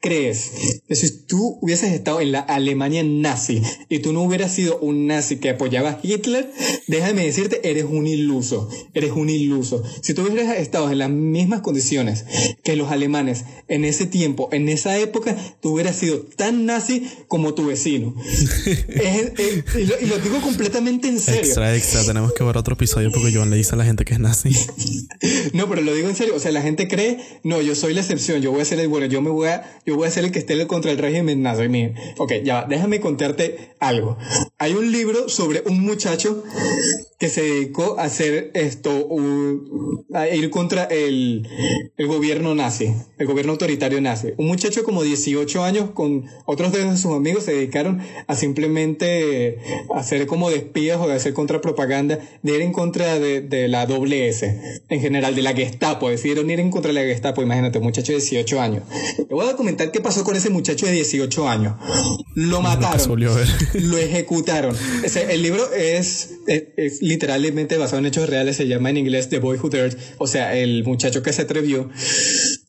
crees que si tú hubieses estado en la Alemania nazi y tú no hubieras sido un nazi que apoyaba a Hitler, déjame decirte, eres un iluso, eres un iluso. Si tú hubieras estado en las mismas condiciones que los alemanes en ese tiempo, en esa época, tú hubieras sido tan nazi como tu vecino. Es- es- y, lo, y lo digo completamente en serio. Extra, extra. Tenemos que ver otro episodio porque Joan le dice a la gente que es nazi. No, pero lo digo en serio. O sea, la gente cree, no, yo soy la excepción, yo voy a ser el bueno, yo me voy a, yo voy a ser el que esté contra el régimen nazi. Miren, Ok, ya déjame contarte algo. Hay un libro sobre un muchacho que se dedicó a hacer esto, un- a ir contra el, el gobierno nazi, el gobierno autoritario nazi. Un muchacho como 18 años con otros de sus amigos se dedicaron a simplemente hacer como de espías o de hacer contrapropaganda, de ir en contra de, de la doble S, en general, de la Gestapo. Decidieron ir en contra de la Gestapo, imagínate, un muchacho de 18 años. Te voy a comentar qué pasó con ese muchacho de 18 años. Lo mataron lo ejecutaron. Ese- el libro es, es, es literalmente basado en hechos reales, se llama en inglés The Boy Who Dared, o sea, el muchacho que se atrevió.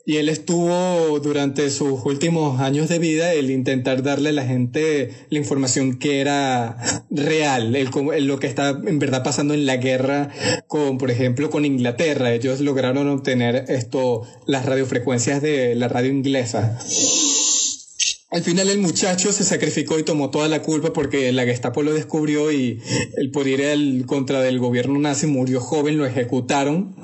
Y él estuvo durante sus últimos años de vida el intentar darle a la gente la información que era real, el, el lo que está en verdad pasando en la guerra con, por ejemplo, con Inglaterra. Ellos lograron obtener esto, las radiofrecuencias de la radio inglesa. Al final el muchacho se sacrificó y tomó toda la culpa porque la Gestapo lo descubrió y el por ir contra del gobierno nazi murió joven, lo ejecutaron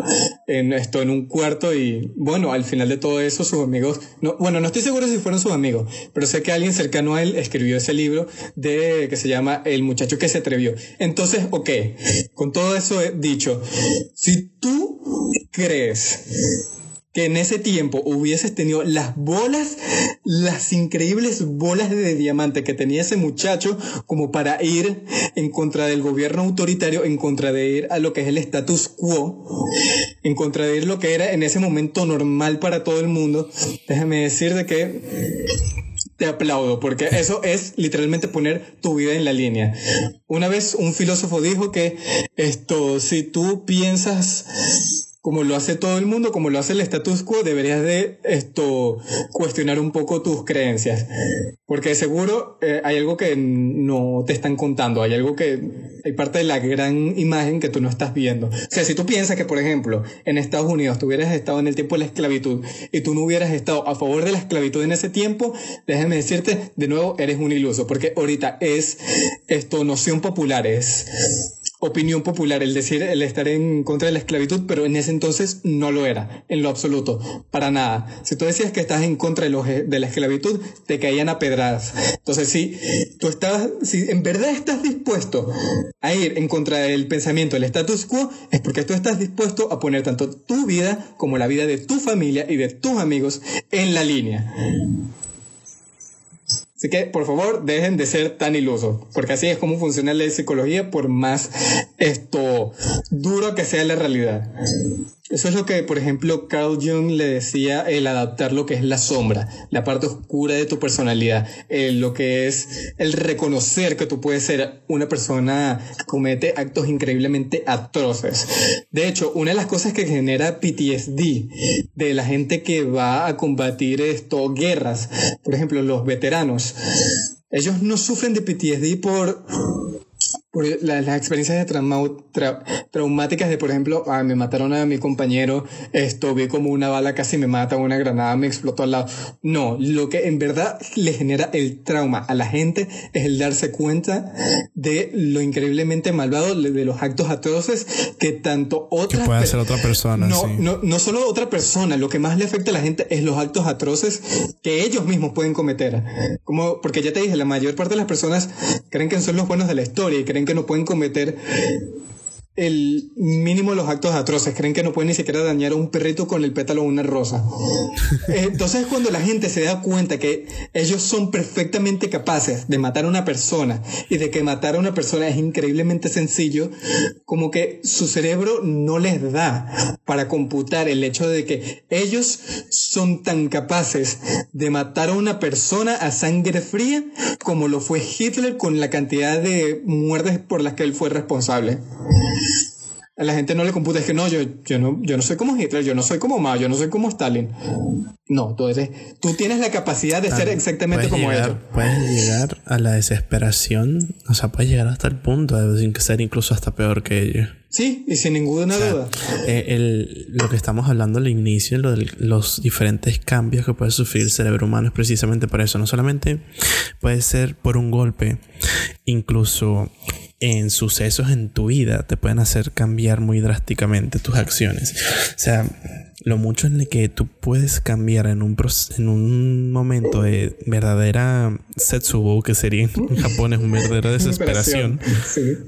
en esto en un cuarto y bueno, al final de todo eso sus amigos, no, bueno, no estoy seguro si fueron sus amigos, pero sé que alguien cercano a él escribió ese libro de que se llama El muchacho que se atrevió. Entonces, ok, con todo eso dicho, si tú crees que en ese tiempo hubieses tenido las bolas, las increíbles bolas de diamante que tenía ese muchacho como para ir en contra del gobierno autoritario, en contra de ir a lo que es el status quo, en contra de ir lo que era en ese momento normal para todo el mundo, déjame decir de que te aplaudo, porque eso es literalmente poner tu vida en la línea. Una vez un filósofo dijo que esto, si tú piensas como lo hace todo el mundo, como lo hace el status quo, deberías de esto cuestionar un poco tus creencias. Porque seguro eh, hay algo que no te están contando, hay algo que hay parte de la gran imagen que tú no estás viendo. O sea, si tú piensas que, por ejemplo, en Estados Unidos tú hubieras estado en el tiempo de la esclavitud y tú no hubieras estado a favor de la esclavitud en ese tiempo, déjame decirte, de nuevo, eres un iluso, porque ahorita es esto noción popular, es opinión popular, el decir, el estar en contra de la esclavitud, pero en ese entonces no lo era, en lo absoluto, para nada. Si tú decías que estás en contra de, los, de la esclavitud, te caían a pedradas. Entonces, si tú estabas, si en verdad estás dispuesto a ir en contra del pensamiento del status quo, es porque tú estás dispuesto a poner tanto tu vida como la vida de tu familia y de tus amigos en la línea. Así que, por favor, dejen de ser tan ilusos, porque así es como funciona la psicología, por más esto duro que sea la realidad. Eso es lo que, por ejemplo, Carl Jung le decía el adaptar lo que es la sombra, la parte oscura de tu personalidad, el- lo que es el reconocer que tú puedes ser una persona que comete actos increíblemente atroces. De hecho, una de las cosas que genera PTSD de la gente que va a combatir esto, guerras, por ejemplo, los veteranos, ellos no sufren de PTSD por por la- las experiencias de trauma- tra- traumáticas de, por ejemplo, ah, me mataron a mi compañero, esto, vi como una bala casi me mata, una granada me explotó al lado. No, lo que en verdad le genera el trauma a la gente es el darse cuenta de lo increíblemente malvado, de los actos atroces que tanto Que otras puede hacer otra persona, no, sí. no, no solo otra persona, lo que más le afecta a la gente es los actos atroces que ellos mismos pueden cometer. Como, porque ya te dije, la mayor parte de las personas creen que son los buenos de la historia y creen que no pueden cometer el mínimo de los actos atroces. Creen que no pueden ni siquiera dañar a un perrito con el pétalo de una rosa. Entonces, cuando la gente se da cuenta que ellos son perfectamente capaces de matar a una persona y de que matar a una persona es increíblemente sencillo, como que su cerebro no les da para computar el hecho de que ellos son tan capaces de matar a una persona a sangre fría como lo fue Hitler con la cantidad de muertes por las que él fue responsable a la gente no le computa, es que no, yo, yo no, yo no soy como Hitler, yo no soy como Mao, yo no soy como Stalin. No, tú, eres, tú tienes la capacidad de ser exactamente como ellos. Puedes llegar a la desesperación, o sea, puedes llegar hasta el punto de ser incluso hasta peor que ellos. Sí, y sin ninguna duda. Eh, lo que estamos hablando al inicio, lo de los diferentes cambios que puede sufrir el cerebro humano es precisamente por eso. No solamente puede ser por un golpe, incluso en sucesos en tu vida te pueden hacer cambiar muy drásticamente tus acciones. O sea, lo mucho en el que tú puedes cambiar en un, en un momento de verdadera setsubo, que sería en Japón es una verdadera desesperación,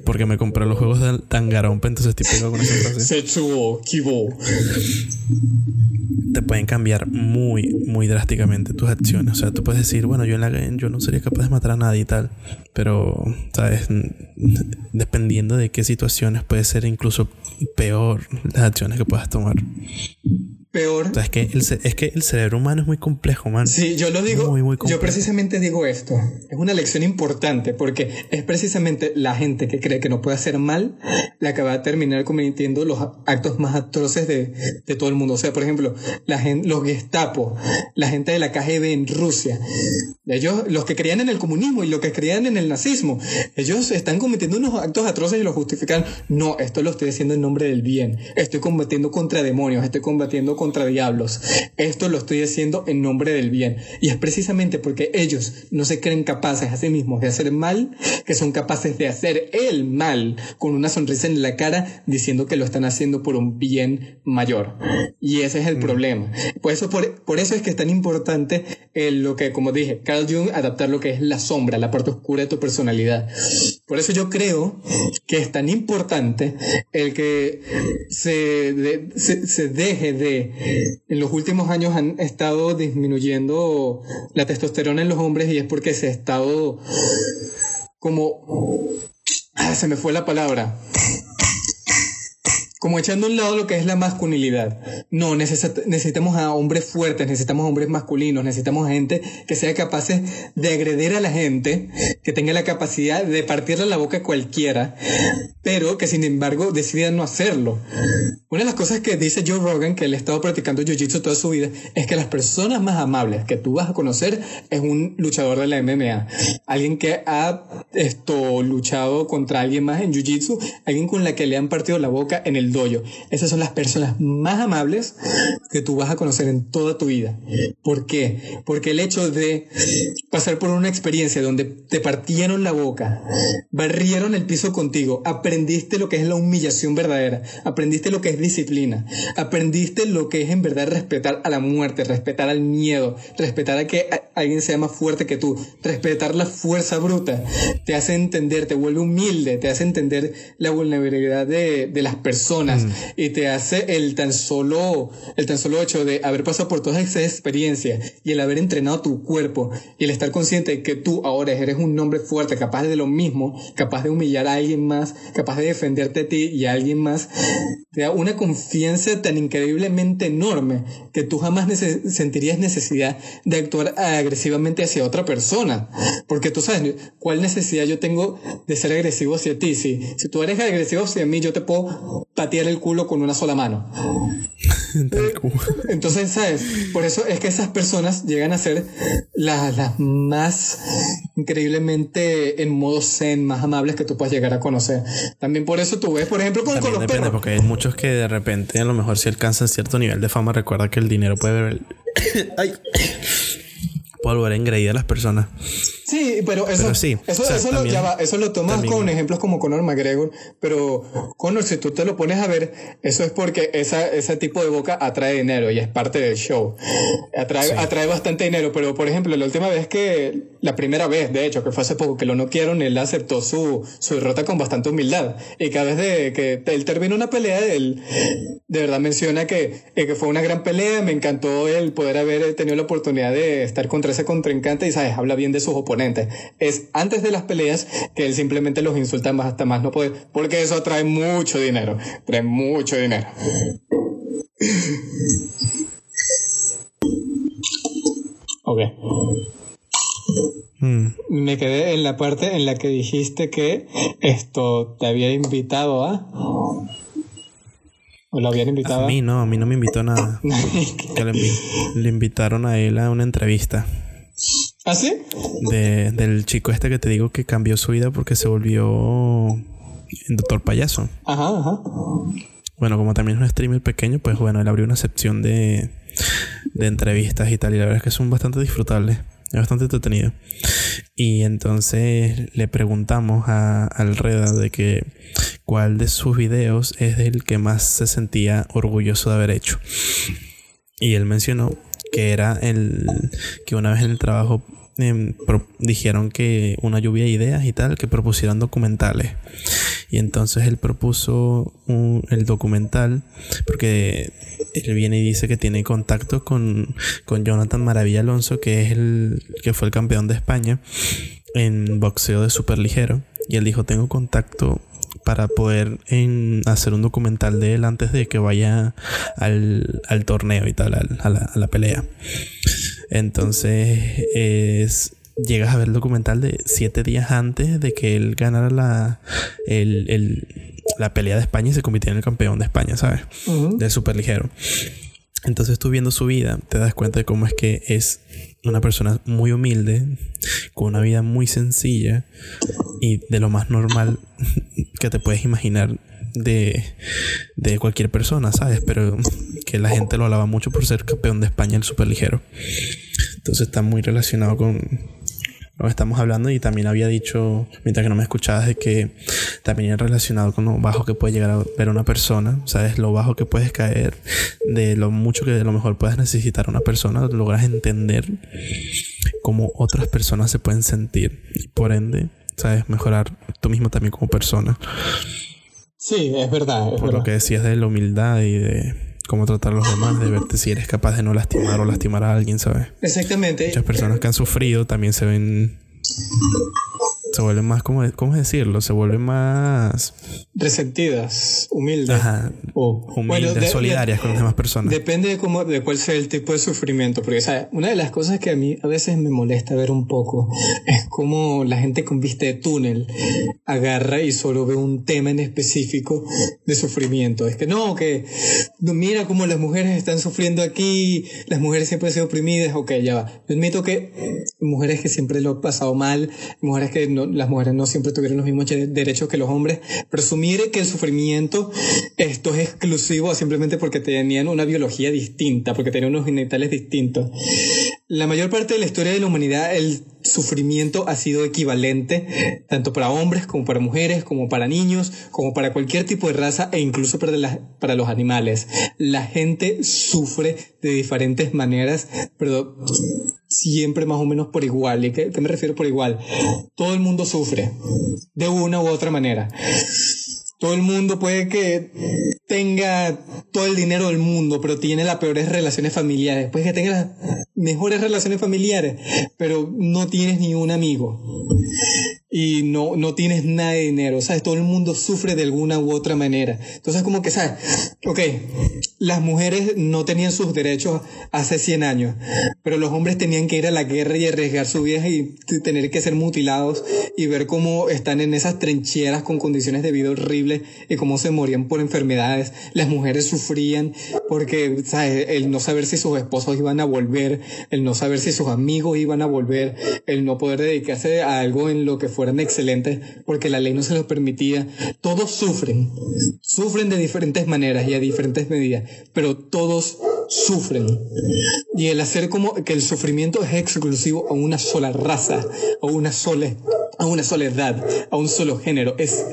porque me compré los juegos de Tangarompa, entonces pegado con esa frase. Setsubo, Kibo. Te pueden cambiar muy, muy drásticamente tus acciones. O sea, tú puedes decir, bueno, yo en la yo no sería capaz de matar a nadie y tal, pero, ¿sabes? Dependiendo de qué situaciones puede ser incluso peor las acciones que puedas tomar peor. es, que el, es que el cerebro humano es muy complejo, man. Sí, yo lo digo. yo precisamente digo esto. Es una lección importante porque es precisamente la gente que cree que no puede hacer mal la que va a terminar cometiendo los actos más atroces de, de todo el mundo. O sea, por ejemplo, la gente, los Gestapo, la gente de la KGB en Rusia. Ellos, los que creían en el comunismo y los que creían en el nazismo, ellos están cometiendo unos actos atroces y lo justifican. No, esto lo estoy haciendo en nombre del bien. Estoy combatiendo contra demonios, estoy combatiendo contra diablos. Esto lo estoy haciendo en nombre del bien. Y es precisamente porque ellos no se creen capaces a sí mismos de hacer mal, que son capaces de hacer el mal con una sonrisa en la cara diciendo que lo están haciendo por un bien mayor. Y ese es el mm. problema. Por eso, por, por, eso es que es tan importante lo que, como dije, Carl Jung, adaptar lo que es la sombra, la parte oscura de tu personalidad. Por eso yo creo que es tan importante el que se, se deje de en los últimos años han estado disminuyendo la testosterona en los hombres y es porque se ha estado como... Se me fue la palabra como echando a un lado lo que es la masculinidad. No, necesitamos a hombres fuertes, necesitamos a hombres masculinos, necesitamos a gente que sea capaz de agredir a la gente, que tenga la capacidad de partirle la boca a cualquiera, pero que sin embargo decida no hacerlo. Una de las cosas que dice Joe Rogan, que él ha estado practicando Jiu-Jitsu toda su vida, es que las personas más amables que tú vas a conocer es un luchador de la MMA. Alguien que ha esto, luchado contra alguien más en Jiu-Jitsu, alguien con la que le han partido la boca en el doyo. Esas son las personas más amables que tú vas a conocer en toda tu vida. ¿Por qué? Porque el hecho de pasar por una experiencia donde te partieron la boca, barrieron el piso contigo, aprendiste lo que es la humillación verdadera, aprendiste lo que es disciplina, aprendiste lo que es en verdad respetar a la muerte, respetar al miedo, respetar a que alguien sea más fuerte que tú, respetar la fuerza bruta, te hace entender, te vuelve humilde, te hace entender la vulnerabilidad de las personas Mm. y te hace el tan solo el tan solo hecho de haber pasado por toda esa experiencia y el haber entrenado tu cuerpo y el estar consciente de que tú ahora eres un hombre fuerte, capaz de lo mismo, capaz de humillar a alguien más, capaz de defenderte a ti y a alguien más, te da una confianza tan increíblemente enorme que tú jamás sentirías necesidad de actuar agresivamente hacia otra persona. Porque tú sabes cuál necesidad yo tengo de ser agresivo hacia ti. Si, si tú eres agresivo hacia mí, yo te puedo patear el culo con una sola mano. Entonces, ¿sabes? Por eso es que esas personas llegan a ser las, más increíblemente en modo zen, más amables que tú puedas llegar a conocer. También por eso tú ves, por ejemplo, con, También los depende, porque hay muchos que de repente, a lo mejor si alcanzan cierto nivel de fama, recuerda que el dinero puede ver... Ay. Puede volver a engreír a las personas. Sí, pero eso, sí, eso, eso, lo, eso, lo, tomas con ejemplos como Conor McGregor, pero Conor, si tú te lo pones a ver, eso es porque esa, ese tipo de boca atrae dinero y es parte del show. Atrae, atrae bastante dinero, pero por ejemplo, la última vez que, la primera vez, de hecho, que fue hace poco que lo no quiero, él aceptó su, su derrota con bastante humildad. Y cada vez de que él termina una pelea, él de verdad menciona que, eh, que fue una gran pelea, me encantó el poder haber tenido la oportunidad de estar contra ese contrincante y, ¿sabes? Habla bien de sus oponentes. Es antes de las peleas que él simplemente los insulta más hasta más no puede, porque eso trae mucho dinero, trae mucho dinero. Ok. Mm. Me quedé en la parte en la que dijiste que esto te había invitado a. ¿O lo habían invitado? A mí no, a mí no me invitó nada. le, invitaron a él a una entrevista. ¿Ah, sí? De, del chico este que te digo que cambió su vida porque se volvió doctor payaso. Ajá, ajá. Bueno, como también es un streamer pequeño, pues bueno, él abrió una sección de, de entrevistas y tal. Y la verdad es que son bastante disfrutables. Es bastante entretenido. Y entonces le preguntamos a, al Reda de que cuál de sus videos es el que más se sentía orgulloso de haber hecho. Y él mencionó que era el que una vez en el trabajo em, dijeron que una lluvia de ideas y tal, que propusieran documentales. Y entonces él propuso el documental, porque él viene y dice que tiene contacto con, con Jonathan Maravilla Alonso, que es el que fue el campeón de España en boxeo de super ligero. Y él dijo, tengo contacto para poder hacer un documental de él antes de que vaya al, torneo y tal, a, la, a la pelea. Entonces es llegas a ver el documental de siete días antes de que él ganara la, la pelea de España y se convirtiera en el campeón de España, ¿sabes? De super ligero. Entonces tú viendo su vida te das cuenta de cómo es que es una persona muy humilde, con una vida muy sencilla y de lo más normal que te puedes imaginar de, de cualquier persona, ¿sabes? Pero que la gente lo alaba mucho por ser campeón de España el superligero. Entonces está muy relacionado con, lo que estamos hablando y también había dicho, mientras que no me escuchabas, de que también es relacionado con lo bajo que puede llegar a ver una persona, sabes, lo bajo que puedes caer, de lo mucho que de lo mejor puedes necesitar una persona, logras entender cómo otras personas se pueden sentir y por ende, sabes, mejorar tú mismo también como persona. Sí, es verdad. por lo que decías de la humildad y de cómo tratar a los demás, de verte si eres capaz de no lastimar o lastimar a alguien, ¿sabes? Exactamente. Muchas personas que han sufrido también se ven se vuelven más, ¿cómo, ¿cómo decirlo? Se vuelven más... Resentidas, humildes. Ajá. humildes, solidarias con las demás personas. Depende de, cómo, de cuál sea el tipo de sufrimiento. Porque, ¿sabes? Una de las cosas que a mí a veces me molesta ver un poco es como la gente con vista de túnel agarra y solo ve un tema en específico de sufrimiento. Es que no, que mira cómo las mujeres están sufriendo aquí, las mujeres siempre han sido oprimidas. Ok, ya va. Yo admito que mujeres que siempre lo han pasado mal, mujeres que no, las mujeres no siempre tuvieron los mismos derechos que los hombres. Presumir que el sufrimiento esto es exclusivo simplemente porque tenían una biología distinta, porque tenían unos genitales distintos. La mayor parte de la historia de la humanidad, el sufrimiento ha sido equivalente tanto para hombres como para mujeres, como para niños, como para cualquier tipo de raza e incluso para, para los animales. La gente sufre de diferentes maneras, pero siempre más o menos por igual. ¿Y qué, qué me refiero por igual? Todo el mundo sufre de una u otra manera. Todo el mundo puede que tenga todo el dinero del mundo, pero tiene las peores relaciones familiares. Puede que tenga las mejores relaciones familiares, pero no tienes ni un amigo y no, no tienes nada de dinero, ¿sabes? Todo el mundo sufre de alguna u otra manera. Entonces, como que, ¿sabes? Ok, las mujeres no tenían sus derechos hace 100 años, pero los hombres tenían que ir a la guerra y arriesgar su vida y tener que ser mutilados y ver cómo están en esas trincheras con condiciones de vida horribles y cómo se morían por enfermedades. Las mujeres sufrían porque ¿sabes? el no saber si sus esposos iban a volver, el no saber si sus amigos iban a volver, el no poder dedicarse a algo en lo que fueran excelentes porque la ley no se los permitía. Todos sufren, sufren de diferentes maneras y a diferentes medidas, pero todos sufren. Y el hacer como que el sufrimiento es exclusivo a una sola raza, a una sola, a una sola edad, a un solo género, es,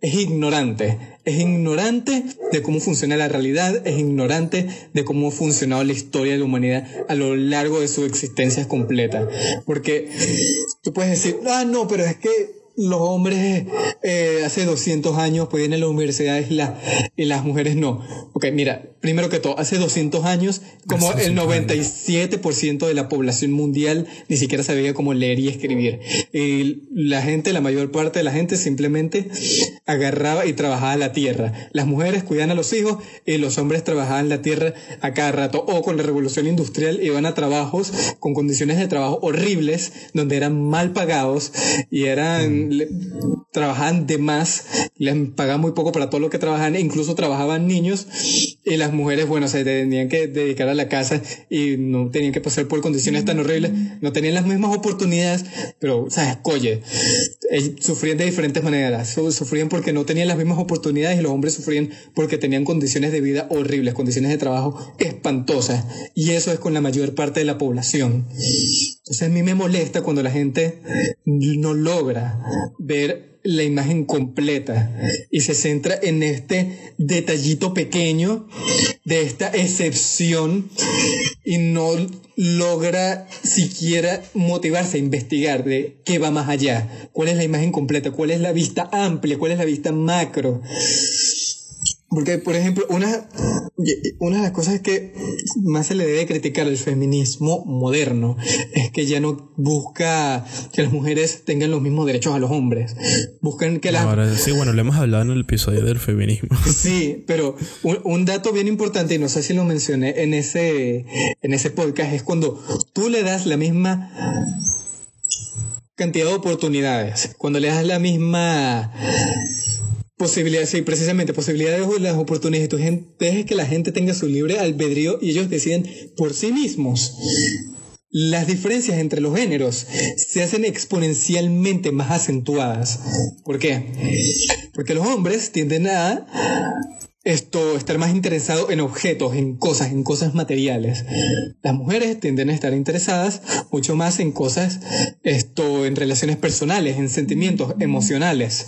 es ignorante. Es ignorante de cómo funciona la realidad, es ignorante de cómo ha funcionado la historia de la humanidad a lo largo de su existencia completa. Porque tú puedes decir, ah, no, pero es que los hombres eh, hace 200 años podían ir a las universidades y, y las mujeres no. Ok, mira, primero que todo, hace 200 años, como el 97% de la población mundial ni siquiera sabía cómo leer y escribir. Y la gente, la mayor parte de la gente simplemente agarraba y trabajaba la tierra. Las mujeres cuidaban a los hijos y los hombres trabajaban la tierra a cada rato. O con la revolución industrial iban a trabajos con condiciones de trabajo horribles, donde eran mal pagados y eran trabajaban de más, les pagaban muy poco para todo lo que trabajaban, e incluso trabajaban niños y las mujeres, bueno, se tenían que dedicar a la casa y no tenían que pasar por condiciones tan horribles, no tenían las mismas oportunidades, pero, ¿sabes? Coye, sufrían de diferentes maneras, sufrían porque no tenían las mismas oportunidades y los hombres sufrían porque tenían condiciones de vida horribles, condiciones de trabajo espantosas y eso es con la mayor parte de la población. Entonces a mí me molesta cuando la gente no logra ver la imagen completa y se centra en este detallito pequeño de esta excepción y no logra siquiera motivarse a investigar de qué va más allá, cuál es la imagen completa, cuál es la vista amplia, cuál es la vista macro. Porque, por ejemplo, una, una de las cosas que más se le debe criticar al feminismo moderno es que ya no busca que las mujeres tengan los mismos derechos a los hombres. Buscan que las... Ahora, sí, bueno, lo hemos hablado en el episodio del feminismo. Sí, pero un, un, dato bien importante, y no sé si lo mencioné en ese, en ese podcast, es cuando tú le das la misma cantidad de oportunidades, cuando le das la misma Posibilidades, sí, precisamente, posibilidades de las oportunidades. Tu gente, dejes que la gente tenga su libre albedrío y ellos deciden por sí mismos. Las diferencias entre los géneros se hacen exponencialmente más acentuadas. ¿Por qué? Porque los hombres tienden a esto, estar más interesados en objetos, en cosas, en cosas materiales. Las mujeres tienden a estar interesadas mucho más en cosas, esto, en relaciones personales, en sentimientos emocionales.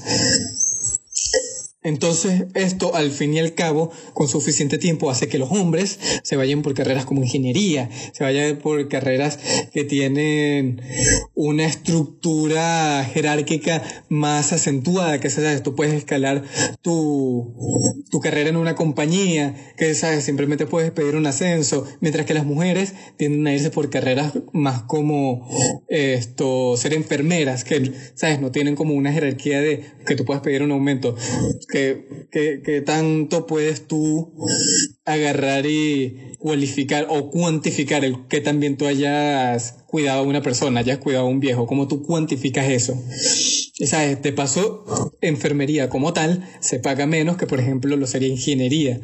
Entonces, esto al fin y al cabo, con suficiente tiempo, hace que los hombres se vayan por carreras como ingeniería, se vayan por carreras que tienen una estructura jerárquica más acentuada, que sabes, tú puedes escalar tu, tu carrera en una compañía, que sabes, simplemente puedes pedir un ascenso, mientras que las mujeres tienden a irse por carreras más como esto, ser enfermeras, que sabes, no tienen como una jerarquía de que tú puedes pedir un aumento que, tanto puedes tú agarrar y cualificar o cuantificar el que también tú hayas cuidado a una persona, hayas cuidado a un viejo, cómo tú cuantificas eso. ¿Sabes? Te pasó enfermería como tal, se paga menos que por ejemplo lo sería ingeniería.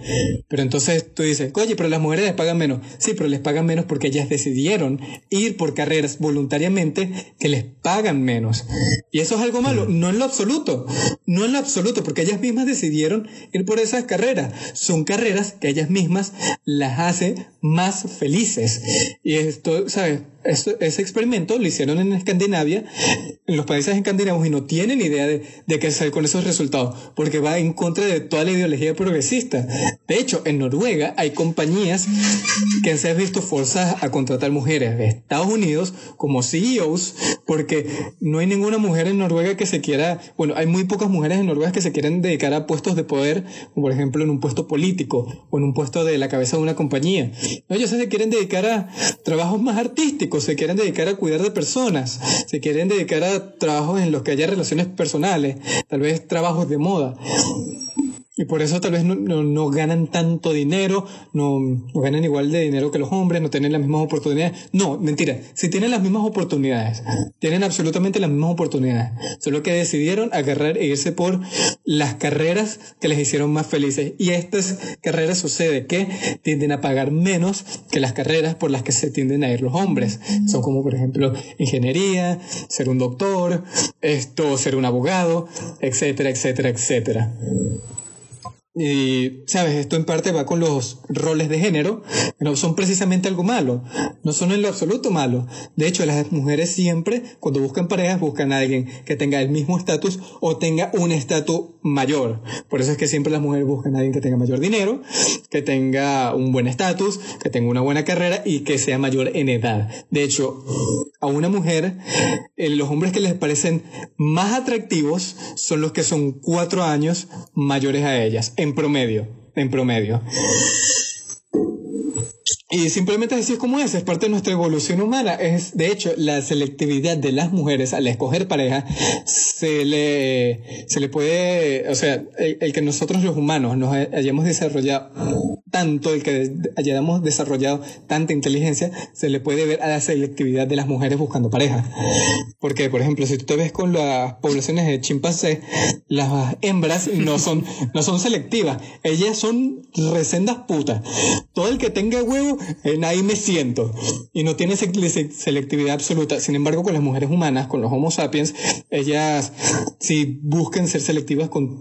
Pero entonces tú dices, oye, pero las mujeres les pagan menos. Sí, pero les pagan menos porque ellas decidieron ir por carreras voluntariamente que les pagan menos. Y eso es algo malo, no en lo absoluto, no en lo absoluto, porque ellas mismas decidieron ir por esas carreras. Son carreras que ellas mismas las hacen más felices. Y esto, ¿sabes? Ese experimento lo hicieron en Escandinavia, en los países escandinavos, y no tienen idea de, de qué hacer con esos resultados, porque va en contra de toda la ideología progresista. De hecho, en Noruega hay compañías que se han visto forzadas a contratar mujeres de Estados Unidos como CEOs, porque no hay ninguna mujer en Noruega que se quiera, bueno, hay muy pocas mujeres en Noruega que se quieren dedicar a puestos de poder, como por ejemplo en un puesto político o en un puesto de la cabeza de una compañía. ellos se quieren dedicar a trabajos más artísticos se quieren dedicar a cuidar de personas, se quieren dedicar a trabajos en los que haya relaciones personales, tal vez trabajos de moda. Y por eso tal vez no, no, ganan tanto dinero, no, ganan igual de dinero que los hombres, no tienen las mismas oportunidades. No, mentira, si tienen las mismas oportunidades, tienen absolutamente las mismas oportunidades, solo que decidieron agarrar e irse por las carreras que les hicieron más felices. Y estas carreras sucede que tienden a pagar menos que las carreras por las que se tienden a ir los hombres. Son como por ejemplo ingeniería, ser un doctor, esto, ser un abogado, etcétera, etcétera, etcétera. Y, sabes, esto en parte va con los roles de género, que no son precisamente algo malo, no son en lo absoluto malo. De hecho, las mujeres siempre, cuando buscan parejas, buscan a alguien que tenga el mismo estatus o tenga un estatus mayor. Por eso es que siempre las mujeres buscan a alguien que tenga mayor dinero, que tenga un buen estatus, que tenga una buena carrera y que sea mayor en edad. De hecho, a una mujer, eh, los hombres que les parecen más atractivos son los que son cuatro años mayores a ellas promedio, en promedio. Y simplemente así es como es, es parte de nuestra evolución humana. Es, de hecho, la selectividad de las mujeres al escoger pareja se le, se le puede, o sea, el, que nosotros los humanos nos hayamos desarrollado tanto, el que hayamos desarrollado tanta inteligencia, se le puede ver a la selectividad de las mujeres buscando pareja. Porque, por ejemplo, si tú te ves con las poblaciones de chimpancés, las hembras no son, no son selectivas, ellas son resendas putas. Todo el que tenga huevo en ahí me siento. Y no tiene selectividad absoluta. Sin embargo, con las mujeres humanas, con los Homo sapiens, ellas sí buscan ser selectivas con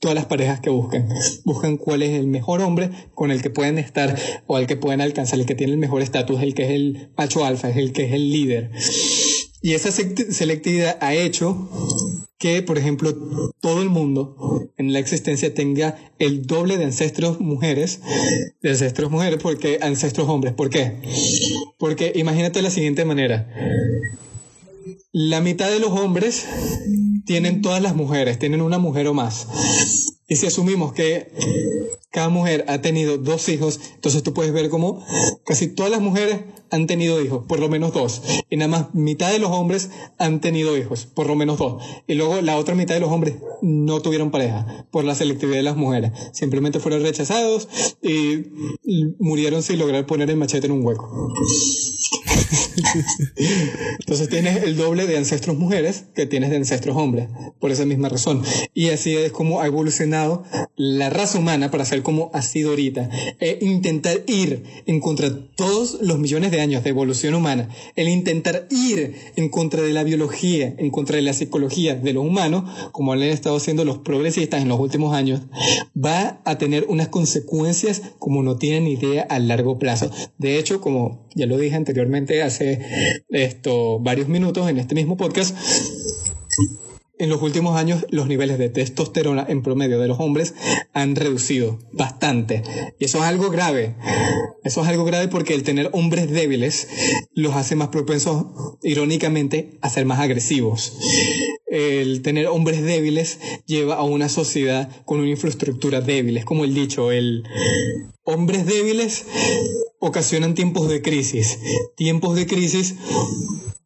todas las parejas que buscan. Buscan cuál es el mejor hombre con el que pueden estar o al que pueden alcanzar, el que tiene el mejor estatus, el que es el macho alfa, es el que es el líder. Y esa selectividad ha hecho que, por ejemplo, todo el mundo en la existencia tenga el doble de ancestros mujeres, de ancestros mujeres, porque ancestros hombres. ¿Por qué? Porque imagínate de la siguiente manera. La mitad de los hombres tienen todas las mujeres, tienen una mujer o más. Y si asumimos que cada mujer ha tenido dos hijos, entonces tú puedes ver cómo casi todas las mujeres han tenido hijos, por lo menos dos. Y nada más mitad de los hombres han tenido hijos, por lo menos dos. Y luego la otra mitad de los hombres no tuvieron pareja por la selectividad de las mujeres. Simplemente fueron rechazados y murieron sin lograr poner el machete en un hueco. Entonces tienes el doble de ancestros mujeres que tienes de ancestros hombres, por esa misma razón. Y así es como ha evolucionado la raza humana para ser como ha sido ahorita. E intentar ir en contra de todos los millones de años de evolución humana, el intentar ir en contra de la biología, en contra de la psicología de los humanos, como han estado haciendo los progresistas en los últimos años, va a tener unas consecuencias como no tienen idea a largo plazo. De hecho, como ya lo dije anteriormente hace esto varios minutos en este mismo podcast, en los últimos años los niveles de testosterona en promedio de los hombres han reducido bastante. Y eso es algo grave. Eso es algo grave porque el tener hombres débiles los hace más propensos, irónicamente, a ser más agresivos. El tener hombres débiles lleva a una sociedad con una infraestructura débil. Es como el dicho, el hombres débiles ocasionan tiempos de crisis. Tiempos de crisis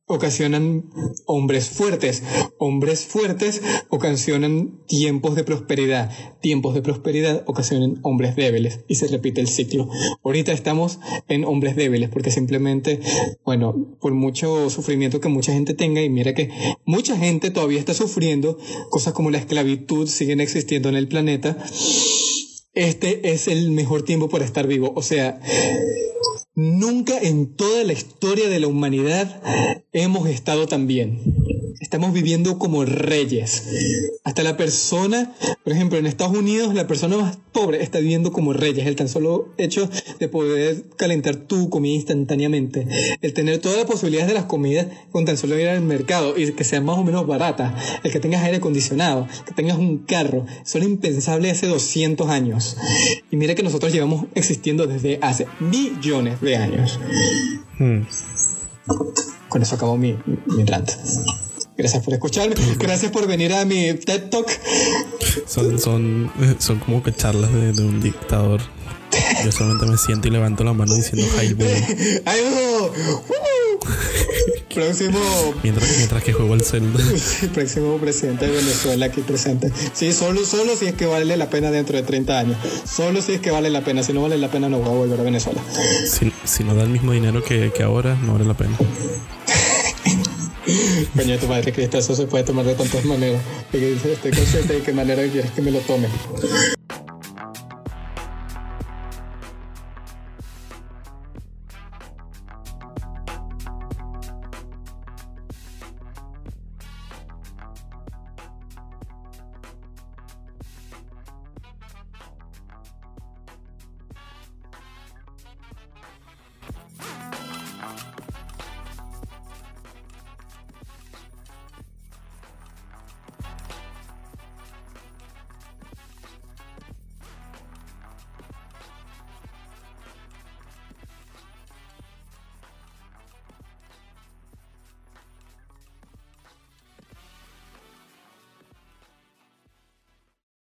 ocasionan hombres fuertes. Hombres fuertes ocasionan tiempos de prosperidad. Tiempos de prosperidad ocasionan hombres débiles. Y se repite el ciclo. Ahorita estamos en hombres débiles porque simplemente, bueno, por mucho sufrimiento que mucha gente tenga, y mira que mucha gente todavía está sufriendo, cosas como la esclavitud siguen existiendo en el planeta. Este es el mejor tiempo para estar vivo. O sea, Nunca en toda la historia de la humanidad hemos estado tan bien. Estamos viviendo como reyes. Hasta la persona, por ejemplo, en Estados Unidos, la persona más pobre está viviendo como reyes. El tan solo hecho de poder calentar tu comida instantáneamente. El tener todas las posibilidades de las comidas con tan solo ir al mercado y que sean más o menos baratas. El que tengas aire acondicionado, que tengas un carro. Son impensables hace 200 años. Y mira que nosotros llevamos existiendo desde hace millones de años. Hmm. Con eso acabó mi, mi rant. Gracias por escucharme. Gracias por venir a mi TED Talk. Son, son, son como que charlas de, un dictador. Yo solamente me siento y levanto la mano diciendo Hi próximo. Mientras, mientras que juego el Zelda. próximo presidente de Venezuela aquí presente. Sí, solo, solo si es que vale la pena dentro de 30 años. Solo si es que vale la pena. Si no vale la pena, no voy a volver a Venezuela. Si, si no da el mismo dinero que, que ahora, no vale la pena. Coño, tu madre Cristo, eso se puede tomar de tantas maneras. Estoy consciente de qué manera quieres que me lo tome.